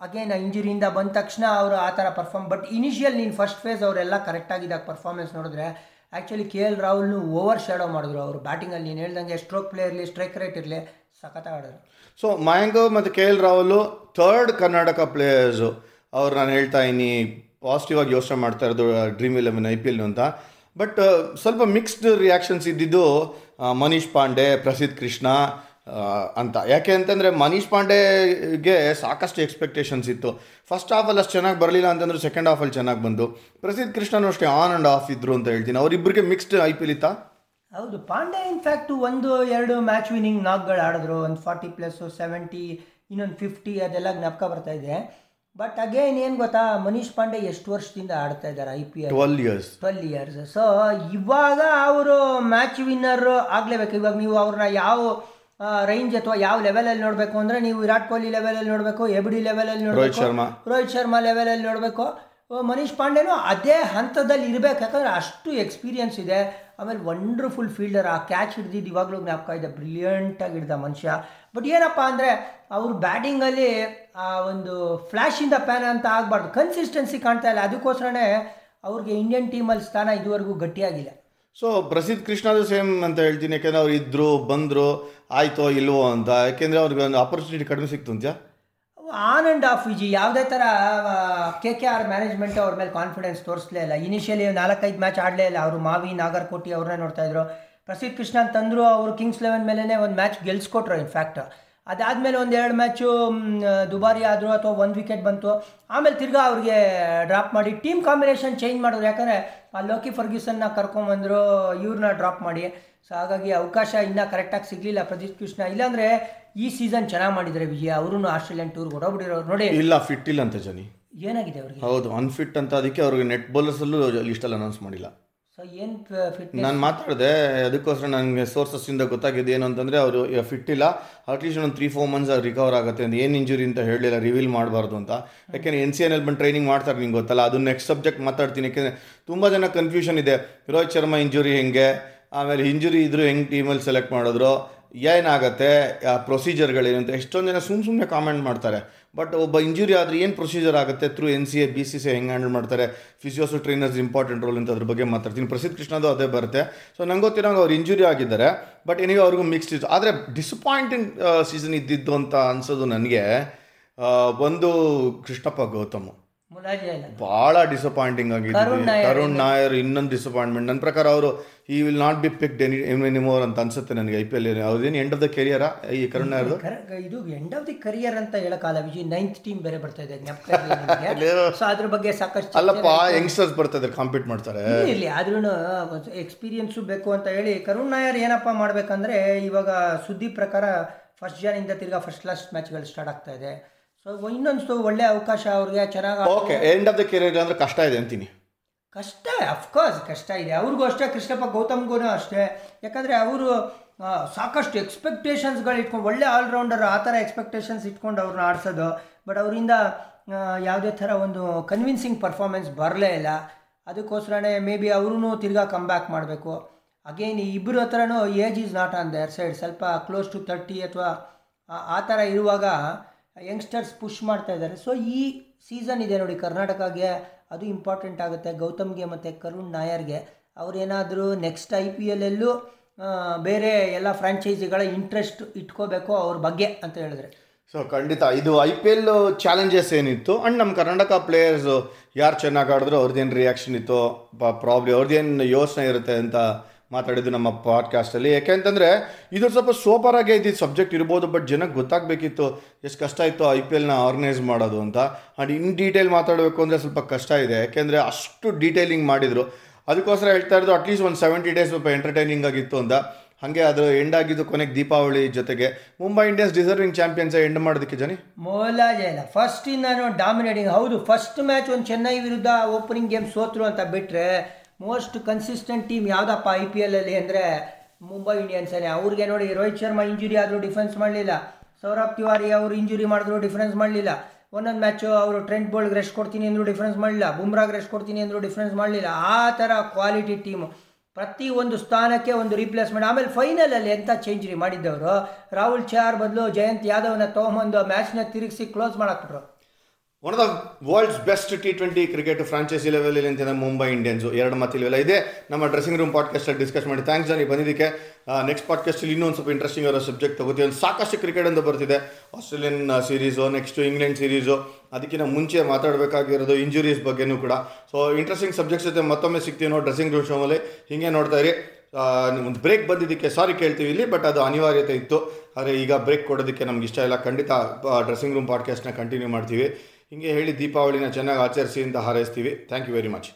ಅಗೇನ್ ಇಂಜುರಿಯಿಂದ ಬಂದ ತಕ್ಷಣ ಅವರು ಆ ಥರ ಪರ್ಫಾರ್ಮ್ ಬಟ್ ಇನಿಷಿಯಲ್ ನೀನು ಫಸ್ಟ್ ಫೇಸ್ ಅವರೆಲ್ಲ ಕರೆಕ್ಟಾಗಿದ್ದಾಗ ಪರ್ಫಾರ್ಮೆನ್ಸ್ ನೋಡಿದ್ರೆ ಆ್ಯಕ್ಚುಲಿ ಕೆ ಎಲ್ ರಾಹುಲ್ನು ಓವರ್ ಶ್ಯಾಡೋ ಮಾಡಿದ್ರು ಅವರು. ಬ್ಯಾಟಿಂಗಲ್ಲಿ ನೀನು ಹೇಳ್ದಂಗೆ ಸ್ಟ್ರೋಕ್ ಪ್ಲೇ ಇರಲಿ ಸ್ಟ್ರೈಕ್ ರೇಟ್ ಇರಲಿ, ಸಖತ್ ಆಡೋರು. ಸೊ ಮಯಾಂಗ್ ಮತ್ತು K L Rahul third Karnataka players ಅವ್ರು ನಾನು ಹೇಳ್ತಾ ಇನ್ನಿ ಪಾಸಿಟಿವ್ ಆಗಿ ಯೋಚನೆ ಮಾಡ್ತಾ ಇರೋದು dream eleven I P L ಅಂತ. ಬಟ್ ಸ್ವಲ್ಪ ಮಿಕ್ಸ್ಡ್ ರಿಯಾಕ್ಷನ್ಸ್ ಇದ್ದಿದ್ದು ಮನೀಶ್ ಪಾಂಡೆ ಪ್ರಸಿದ್ಧ ಕೃಷ್ಣ ಅಂತ. ಯಾಕೆ ಅಂತಂದರೆ ಮನೀಶ್ ಪಾಂಡೆಗೆ ಸಾಕಷ್ಟು ಎಕ್ಸ್ಪೆಕ್ಟೇಷನ್ಸ್ ಇತ್ತು. ಫಸ್ಟ್ ಹಾಫಲ್ಲಿ ಅಷ್ಟು ಚೆನ್ನಾಗಿ ಬರಲಿಲ್ಲ ಅಂತಂದ್ರೆ ಸೆಕೆಂಡ್ ಹಾಫಲ್ಲಿ ಚೆನ್ನಾಗಿ ಬಂದು. ಪ್ರಸಿದ್ಧ ಕೃಷ್ಣನು ಅಷ್ಟೇ ಆನ್ ಆ್ಯಂಡ್ ಆಫ್ ಇದ್ರು ಅಂತ ಹೇಳ್ತೀನಿ. ಅವರಿಬ್ಬರಿಗೆ ಮಿಕ್ಸ್ಡ್ ಐ ಪಿ ಎಲ್ ಇತ್ತಾ? ಹೌದು ಪಾಂಡೆ ಇನ್ಫ್ಯಾಕ್ಟ್ ಒಂದು ಎರಡು ಮ್ಯಾಚ್ ವಿನಿಂಗ್ ನಾಕ್ಗಳು ಆಡಿದ್ರು. ಒಂದು ಫಾರ್ಟಿ ಪ್ಲಸ್ಸು ಸೆವೆಂಟಿ ಇನ್ನೊಂದು ಫಿಫ್ಟಿ ಅದೆಲ್ಲ ಜ್ಞಾಪಕ ಬರ್ತಾ ಇದೆ. ಬಟ್ ಅಗೇನ್ ಏನು ಗೊತ್ತಾ? ಮನೀಶ್ ಪಾಂಡೆ ಎಷ್ಟು ವರ್ಷದಿಂದ ಆಡ್ತಾ ಇದ್ದಾರೆ I P L? Twelve years twelve years so ಇವಾಗ ಅವರು ಮ್ಯಾಚ್ ವಿನ್ನರ್ ಆಗಲೇಬೇಕು. ಇವಾಗ ನೀವು ಅವ್ರನ್ನ ಯಾವ ರೇಂಜ್ ಅಥವಾ ಯಾವ ಲೆವೆಲಲ್ಲಿ ನೋಡಬೇಕು ಅಂದರೆ ನೀವು ವಿರಾಟ್ ಕೊಹ್ಲಿ ಲೆವೆಲಲ್ಲಿ ನೋಡಬೇಕು ಎಬ್ ಡಿ ಲೆವೆಲಲ್ಲಿ ನೋಡಬೇಕು ಶರ್ಮಾ. ರೋಹಿತ್ ಶರ್ಮಾ ಲೆವೆಲಲ್ಲಿ ನೋಡಬೇಕು. ಮನೀಶ್ ಪಾಂಡೆನೂ ಅದೇ ಹಂತದಲ್ಲಿ ಇರಬೇಕು. ಯಾಕಂದರೆ ಅಷ್ಟು ಎಕ್ಸ್ಪೀರಿಯನ್ಸ್ ಇದೆ. ಆಮೇಲೆ ವಂಡರ್ಫುಲ್ ಫೀಲ್ಡರ್ ಆ ಕ್ಯಾಚ್ ಹಿಡ್ದಿದ್ದು ಇವಾಗಲೂ ಜ್ಞಾಪಕ ಇದೆ. ಬ್ರಿಲಿಯಂಟಾಗಿ ಹಿಡ್ದ ಮನುಷ್ಯ. ಬಟ್ ಏನಪ್ಪ ಅಂದರೆ ಅವ್ರ ಬ್ಯಾಟಿಂಗಲ್ಲಿ ಆ ಒಂದು ಫ್ಲ್ಯಾಶಿಂದ ಪ್ಯಾನ್ ಅಂತ ಆಗಬಾರ್ದು. ಕನ್ಸಿಸ್ಟೆನ್ಸಿ ಕಾಣ್ತಾ ಇಲ್ಲ. ಅದಕ್ಕೋಸ್ಕರನೇ ಅವ್ರಿಗೆ ಇಂಡಿಯನ್ ಟೀಮಲ್ಲಿ ಸ್ಥಾನ ಇದುವರೆಗೂ ಗಟ್ಟಿಯಾಗಿಲ್ಲ. ಸೊ ಪ್ರಸಿದ್ಧ ಕೃಷ್ಣದು ಸೇಮ್ ಅಂತ ಹೇಳ್ತೀನಿ, ಯಾಕೆಂದ್ರೆ ಅವ್ರು ಇದ್ದರು ಬಂದರು, ಆಯ್ತೋ ಇಲ್ವೋ ಅಂತ. ಯಾಕೆಂದರೆ ಅವ್ರಿಗೆ ಒಂದು ಆಪರ್ಚುನಿಟಿ ಕಡಿಮೆ ಸಿಕ್ತು ಅಂತ. On and off Viji. ಯಾವುದೇ ಥರ ಕೆ ಕೆ ಆರ್ ಮ್ಯಾನೇಜ್ಮೆಂಟ್ ಅವ್ರ ಮೇಲೆ ಕಾನ್ಫಿಡೆನ್ಸ್ ತೋರಿಸಲೇ ಇಲ್ಲ. ಇನಿಷಿಯಲಿ ನಾಲ್ಕೈದು ಮ್ಯಾಚ್ ಆಡಲೇ ಇಲ್ಲ. ಅವರು ಮಾವಿ, ನಾಗರ್ಕೋಟಿ ಅವ್ರನ್ನೇ ನೋಡ್ತಾಯಿದ್ರು ಪ್ರಸಿದ್ಧ ಕೃಷ್ಣ ತಂದರು ಅವರು ಕಿಂಗ್ಸ್ ಲೆವೆನ್ ಮೇಲೇ ಒಂದು ಮ್ಯಾಚ್ ಗೆಲ್ಸ್ಕೊಟ್ರು ಇನ್ಫ್ಯಾಕ್ಟ್ ಅದಾದಮೇಲೆ ಒಂದು ಎರಡು ಮ್ಯಾಚು ದುಬಾರಿ ಆದರು ಅಥವಾ ಒಂದು ವಿಕೆಟ್ ಬಂತು ಆಮೇಲೆ ತಿರ್ಗಾ ಅವ್ರಿಗೆ ಡ್ರಾಪ್ ಮಾಡಿ ಟೀಮ್ ಕಾಂಬಿನೇಷನ್ ಚೇಂಜ್ ಮಾಡಿದ್ರು ಯಾಕಂದರೆ ಆ ಲೋಕಿ ಫರ್ಗ್ಯೂಸನ್ನ ಕರ್ಕೊಂಬಂದರು ಇವ್ರನ್ನ ಡ್ರಾಪ್ ಮಾಡಿ. ಸೊ ಹಾಗಾಗಿ ಅವಕಾಶ ಇನ್ನೂ ಕರೆಕ್ಟಾಗಿ ಸಿಗಲಿಲ್ಲ ಪ್ರದೀಪ್ ಕೃಷ್ಣ. ಇಲ್ಲಾಂದರೆ ಈ ಸೀಸನ್ ಚೆನ್ನಾಗಿ ಮಾಡಿದರೆ ವಿಜಯ ಅವರು ಆಸ್ಟ್ರೇಲಿಯನ್ ಟೂರ್ಗೆ ಹೊಡೋಗ್ಬಿಟ್ಟಿರೋರು ನೋಡಿ ಇಲ್ಲ ಫಿಟ್ ಇಲ್ಲ ಅಂತ ಜನಿ. ಏನಾಗಿದೆ ಅವ್ರಿಗೆ? ಹೌದು ಅನ್ಫಿಟ್ ಅಂತ ಅದಕ್ಕೆ ಅವ್ರಿಗೆ ನೆಟ್ ಬೌಲರ್ಸಲ್ಲೂ ಲಿಸ್ಟಲ್ಲಿ ಅನೌನ್ಸ್ ಮಾಡಿಲ್ಲ. ನಾನು ಮಾತಾಡಿದೆ, ಅದಕ್ಕೋಸ್ಕರ ನನಗೆ ಸೋರ್ಸಸ್ಸಿಂದ ಗೊತ್ತಾಗಿದೆ ಏನು ಅಂತಂದರೆ ಅವರು ಫಿಟ್ ಇಲ್ಲ ಅಟ್ಲೀಸ್ಟ್ ಒಂದು ತ್ರೀ ಫೋರ್ ಮಂತ್ಸ್ ರಿಕವರ್ ಆಗುತ್ತೆ ಅಂತ, ಏನು ಇಂಜುರಿ ಅಂತ ಹೇಳಲಿಲ್ಲ ರಿವೀಲ್ ಮಾಡಬಾರ್ದು ಅಂತ. ಯಾಕೆಂದರೆ ಎನ್ ಸಿ ಎನ್ ಎಲ್ ಬಂದು ಟ್ರೈನಿಂಗ್ ಮಾಡ್ತಾರೆ ನಿಂಗೆ ಗೊತ್ತಲ್ಲ? ಅದು ನೆಕ್ಸ್ಟ್ ಸಬ್ಜೆಕ್ಟ್ ಮಾತಾಡ್ತೀನಿ, ಯಾಕೆಂದರೆ ತುಂಬ ಜನ ಕನ್ಫ್ಯೂಷನ್ ಇದೆ. ರೋಹಿತ್ ಶರ್ಮಾ ಇಂಜುರಿ ಹೆಂಗೆ? ಆಮೇಲೆ ಇಂಜುರಿ ಇದ್ದರೂ ಹೆಂಗೆ ಟೀಮಲ್ಲಿ ಸೆಲೆಕ್ಟ್ ಮಾಡಿದ್ರು? ಏನಾಗುತ್ತೆ? ಆ ಅಂತ ಎಷ್ಟೊಂದು ಜನ ಸುಮ್ಮ ಸುಮ್ಮನೆ ಕಾಮೆಂಟ್ ಮಾಡ್ತಾರೆ. ಬಟ್ ಒಬ್ಬ ಇಂಜುರಿ ಆದರೆ ಏನು ಪ್ರೊಸೀಜರ್ ಆಗುತ್ತೆ? Through N C A B C C ಹೆಂಗೆ ಹ್ಯಾಂಡಲ್ ಮಾಡ್ತಾರೆ? ಫಿಸಿಯೋಸು ಟ್ರೈನರ್ಸ್ ಇಂಪಾರ್ಟೆಂಟ್ ರೋಲ್ ಅಂತ ಅದ್ರ ಬಗ್ಗೆ ಮಾತಾಡ್ತೀನಿ. ಪ್ರಸಿದ್ಧ ಕೃಷ್ಣದು ಅದೇ ಬರುತ್ತೆ. ಸೊ ನಂಗೆ ಗೊತ್ತಿರೋಂಗೆ ಅವ್ರು ಇಂಜುರಿ ಆಗಿದ್ದಾರೆ. ಬಟ್ ಏನಿಗೆ ಅವ್ರಿಗೂ ಮಿಕ್ಸ್ಡ್ ಇತ್ತು. ಆದರೆ ಡಿಸಪಾಯಿಂಟಿಂಗ್ ಸೀಸನ್ ಇದ್ದಿದ್ದು ಅಂತ ಅನ್ಸೋದು ನನಗೆ ಒಂದು ಕೃಷ್ಣಪ್ಪ ಗೌತಮ್. ಭಾಳ ಡಿಸಪಾಯಿಂಟಿಂಗ್ ಆಗಿದೆ ಕರುಣ್ ನಾಯರ್ ಇನ್ನೊಂದು ಡಿಸಪಾಯಿಂಟ್ಮೆಂಟ್ ನನ್ನ ಪ್ರಕಾರ ಅವರು ಈ will not be picked any anymore ಅಂತ ಅನ್ಸುತ್ತೆ ನನಗೆ ಐ ಪಿ ಎಲ್ ಅವ್ರದ್ದೇನು ಎಂಡ್ ಆಫ್ ದ ಕೆರಿಯರ್ ಈ ಕರುಣ್ ನಾಯರ್ದು? ಕರ- ಇದು ಎಂಡ್ ಆಫ್ ದಿ ಕರಿಯರ್ ಅಂತ ಹೇಳಕ್ಕಾಗಲ್ಲ ವಿಜಿ ನೈನ್ತ್ ಟೀಮ್ ಬೇರೆ ಬರ್ತಾ ಇದೆ. ಸೊ ಅದ್ರ ಬಗ್ಗೆ ಸಾಕಷ್ಟು ಅಲ್ಲಪ್ಪ ಯಂಗ್ಸ್ಟರ್ಸ್ ಬರ್ತಾ ಕಾಂಪೀಟ್ ಮಾಡ್ತಾರೆ. ಇಲ್ಲಿ ಆದ್ರೂ ಎಕ್ಸ್ಪೀರಿಯನ್ಸು ಬೇಕು ಅಂತ ಹೇಳಿ ಕರುಣ್ ನಾಯರ್ ಏನಪ್ಪ ಮಾಡ್ಬೇಕಂದ್ರೆ ಇವಾಗ ಸುದ್ದಿ ಪ್ರಕಾರ ಫಸ್ಟ್ ಜಾನಿಂದ ತಿರ್ಗಾ ಫಸ್ಟ್ ಕ್ಲಾಸ್ ಮ್ಯಾಚ್ಗಳು ಸ್ಟಾರ್ಟ್ ಆಗ್ತಾ ಇದೆ. ಇನ್ನೊಂದು ಒಳ್ಳೆ ಅವಕಾಶ ಅವ್ರಿಗೆ ಚೆನ್ನಾಗಿ okay end of the career ಅಂದ್ರೆ ಕಷ್ಟ ಇದೆ ಅಂತೀನಿ. ಕಷ್ಟ ಅಫ್ಕೋರ್ಸ್ ಕಷ್ಟ ಇದೆ. ಅವ್ರಿಗೂ ಅಷ್ಟೇ ಕೃಷ್ಣಪ್ಪ ಗೌತಮ್ಗೂ ಅಷ್ಟೇ. ಯಾಕಂದರೆ ಅವರು ಸಾಕಷ್ಟು ಎಕ್ಸ್ಪೆಕ್ಟೇಷನ್ಸ್ಗಳು ಇಟ್ಕೊಂಡು ಒಳ್ಳೆ ಆಲ್ರೌಂಡರ್ ಆ ಥರ ಎಕ್ಸ್ಪೆಕ್ಟೇಷನ್ಸ್ ಇಟ್ಕೊಂಡು ಅವ್ರನ್ನ ಆಡಿಸೋದು. ಬಟ್ ಅವರಿಂದ ಯಾವುದೇ ಥರ ಒಂದು ಕನ್ವಿನ್ಸಿಂಗ್ ಪರ್ಫಾರ್ಮೆನ್ಸ್ ಬರಲೇ ಇಲ್ಲ. ಅದಕ್ಕೋಸ್ಕರನೇ ಮೇ ಬಿ ಅವ್ರೂ ತಿರ್ಗಾ ಕಮ್ ಬ್ಯಾಕ್ ಮಾಡಬೇಕು ಅಗೇನ್ ಇಬ್ಬರು ಹತ್ರನೂ age is not on their side ಸ್ವಲ್ಪ ಕ್ಲೋಸ್ ಟು ತರ್ಟಿ ಅಥವಾ ಆ ಥರ ಇರುವಾಗ ಯಂಗ್ಸ್ಟರ್ಸ್ ಪುಷ್ ಮಾಡ್ತಾ ಇದ್ದಾರೆ. ಸೊ ಈ ಸೀಸನ್ ಇದೆ ನೋಡಿ ಕರ್ನಾಟಕಗೆ. ಅದು ಇಂಪಾರ್ಟೆಂಟ್ ಆಗುತ್ತೆ. ಗೌತಮ್ಗೆ ಮತ್ತು ಕರುಣ್ ನಾಯರ್ಗೆ. ಅವರೇನಾದರೂ ನೆಕ್ಸ್ಟ್ ಐ ಪಿ ಎಲ್ಲೆಲ್ಲೂ ಬೇರೆ ಎಲ್ಲ ಫ್ರಾಂಚೈಸಿಗಳ ಇಂಟ್ರೆಸ್ಟ್ ಇಟ್ಕೋಬೇಕು ಅವ್ರ ಬಗ್ಗೆ ಅಂತ ಹೇಳಿದ್ರೆ. ಸೊ ಖಂಡಿತ. ಇದು ಐ ಪಿ ಎಲ್ ಚಾಲೆಂಜಸ್ ಏನಿತ್ತು? ಆ್ಯಂಡ್ ನಮ್ಮ ಕರ್ನಾಟಕ ಪ್ಲೇಯರ್ಸು ಯಾರು ಚೆನ್ನಾಗಿ ಆಡಿದ್ರು ಅವ್ರದ್ದೇನು ರಿಯಾಕ್ಷನ್ ಇತ್ತು? ಪ್ರಾಬ್ಲಿ ಅವ್ರದ್ದೇನು ಯೋಚನೆ ಇರುತ್ತೆ ಅಂತ ಮಾತಾಡಿದ್ದು ನಮ್ಮ ಪಾಡ್ಕಾಸ್ಟಲ್ಲಿ ಯಾಕೆಂತಂದರೆ ಇದು ಸ್ವಲ್ಪ ಸೂಪರ್ ಆಗೇ ಇದ್ದು ಸಬ್ಜೆಕ್ಟ್ ಇರ್ಬೋದು ಬಟ್ ಜನಕ್ಕೆ ಗೊತ್ತಾಗಬೇಕಿತ್ತು ಎಷ್ಟು ಕಷ್ಟ ಇತ್ತು ಐ ಪಿ ಎಲ್ನ ಆರ್ಗನೈಸ್ ಮಾಡೋದು ಅಂತ. ಆ್ಯಂಡ್ ಇನ್ ಡೀಟೇಲ್ ಮಾತಾಡಬೇಕು ಅಂದರೆ ಸ್ವಲ್ಪ ಕಷ್ಟ ಇದೆ. ಯಾಕೆಂದರೆ ಅಷ್ಟು ಡೀಟೇಲಿಂಗ್ ಮಾಡಿದರು. ಅದಕ್ಕೋಸ್ಕರ ಹೇಳ್ತಾ ಇರೋದು ಅಟ್ಲೀಸ್ಟ್ ಒಂದು ಸೆವೆಂಟಿ ಡೇಸ್ ಸ್ವಲ್ಪ ಎಂಟರ್ಟೈನಿಂಗ್ ಆಗಿತ್ತು ಅಂತ. ಹಾಗೆ ಅದು ಎಂಡ್ ಆಗಿದ್ದು ಕೊನೆಗೆ ದೀಪಾವಳಿ ಜೊತೆಗೆ. Mumbai Indians deserving champions end ಮಾಡೋದಕ್ಕೆ ಜನಿ? ಮೋಲಾಜೆ ಫಸ್ಟ್ ಫಸ್ಟಿಂದಾನು ಡಾಮಿನೇಟಿಂಗ್ ಹೌದು ಫಸ್ಟ್ ಮ್ಯಾಚ್ ಒಂದು ಚೆನ್ನೈ ವಿರುದ್ಧ ಓಪನಿಂಗ್ ಗೇಮ್ ಸೋತ್ರು ಅಂತ ಬಿಟ್ಟರೆ ಮೋಸ್ಟ್ ಕನ್ಸಿಸ್ಟೆಂಟ್ ಟೀಮ್ ಯಾವುದಪ್ಪ ಐ ಪಿ ಎಲಲ್ಲಿ ಅಂದರೆ ಮುಂಬೈ ಇಂಡಿಯನ್ಸೇ ಅವ್ರಿಗೆ ನೋಡಿ ರೋಹಿತ್ ಶರ್ಮಾ ಇಂಜುರಿ ಆದರೂ ಡಿಫೆನ್ಸ್ ಮಾಡಲಿಲ್ಲ. ಸೌರಭ್ ತಿವಾರಿ ಅವರು ಇಂಜುರಿ ಮಾಡಿದ್ರು ಡಿಫರೆನ್ಸ್ ಮಾಡಲಿಲ್ಲ. ಒಂದೊಂದು ಮ್ಯಾಚು ಅವರು ಟ್ರೆಂಟ್ ಬೋಲ್ಗೆ ರೆಸ್ಟ್ ಕೊಡ್ತೀನಿ ಅಂದರು ಡಿಫ್ರೆನ್ಸ್ ಮಾಡಲಿಲ್ಲ. ಬುಮ್ರಾಗ್ ರೆಸ್ಟ್ ಕೊಡ್ತೀನಿ ಅಂದರು ಡಿಫ್ರೆನ್ಸ್ ಮಾಡಲಿಲ್ಲ. ಆ ಥರ ಕ್ವಾಲಿಟಿ ಟೀಮು ಪ್ರತಿ ಒಂದು ಸ್ಥಾನಕ್ಕೆ ಒಂದು ರೀಪ್ಲೇಸ್ಮೆಂಟ್ ಆಮೇಲೆ ಫೈನಲಲ್ಲಿ ಎಂಥ ಚೇಂಜ್ರಿ ಮಾಡಿದ್ದವರು? ರಾಹುಲ್ ಚಾರ್ ಬದಲು ಜಯಂತ್ ಯಾದವ್ನ ತೊಗೊಂಬಂದು ಮ್ಯಾಚ್ನ ತಿರುಗಿಸಿ close ಮಾಡಾಕ್ಬಿಟ್ರು. One of the world's best T twenty cricket franchise ಲೆವೆಲಲ್ಲಿ ಅಂತಿದೆ ಮುಂಬೈ ಇಂಡಿಯನ್ಸು ಎರಡು ಮಾತಿಲ್ವೆಲ್ಲ ಇದೆ. ನಮ್ಮ ಡ್ರೆಸ್ಸಿಂಗ್ ರೂಮ್ ಪಾಡ್ಕಾಸ್ಟಲ್ಲಿ ಡಿಸ್ಕಸ್ ಮಾಡಿ ಥ್ಯಾಂಕ್ಸ್ ಜಾನಿ ಬಂದಿದ್ದಕ್ಕೆ. ನೆಕ್ಸ್ಟ್ ಪಾಡ್ಕಾಸ್ಟಲ್ಲಿ ಇನ್ನೊಂದು ಸ್ವಲ್ಪ ಇಂಟ್ರೆಸ್ಟಿಂಗ್ ಇರೋ ಸಬ್ಜೆಕ್ಟ್ ತಗೋತೀವಿ. ಒಂದು ಸಾಕಷ್ಟು ಕ್ರಿಕೆಟ್ ಅಂತ ಬರ್ತಿದೆ. Australian series next England series ಅದಕ್ಕಿಂತ ಮುಂಚೆ ಮಾತಾಡಬೇಕಾಗಿರೋದು ಇಂಜುರೀಸ್ ಬಗ್ಗೆನೂ ಕೂಡ. ಸೊ ಇಂಟ್ರೆಸ್ಟಿಂಗ್ ಸಬ್ಜೆಕ್ಟ್ಸ್ ಜೊತೆ ಮತ್ತೊಮ್ಮೆ ಸಿಗ್ತೀವಿ ನಾವು ಡ್ರೆಸ್ಸಿಂಗ್ ರೂಮ್ ಶೋಮಲ್ಲಿ ಹೀಗೆ ನೋಡ್ತಾ ಇರಿ. ಒಂದು ಬ್ರೇಕ್ ಬಂದಿದ್ದಕ್ಕೆ ಸಾರಿ ಕೇಳ್ತೀವಿ ಇಲ್ಲಿ ಬಟ್ ಅದು ಅನಿವಾರ್ಯತೆ ಇತ್ತು. ಆದರೆ ಈಗ ಬ್ರೇಕ್ ಕೊಡೋದಕ್ಕೆ ನಮ್ಗೆ ಇಷ್ಟ ಇಲ್ಲ. ಖಂಡಿತ ಡ್ರೆಸ್ಸಿಂಗ್ ರೂಮ್ ಪಾಡ್ಕಾಸ್ಟ್ನ ಕಂಟಿನ್ಯೂ ಮಾಡ್ತೀವಿ. ಹಿಂಗೆ ಹೇಳಿ ದೀಪಾವಳಿನ ಚೆನ್ನಾಗಿ ಆಚರಿಸಿ ಅಂತ ಹಾರೈಸ್ತೀವಿ. Thank you very much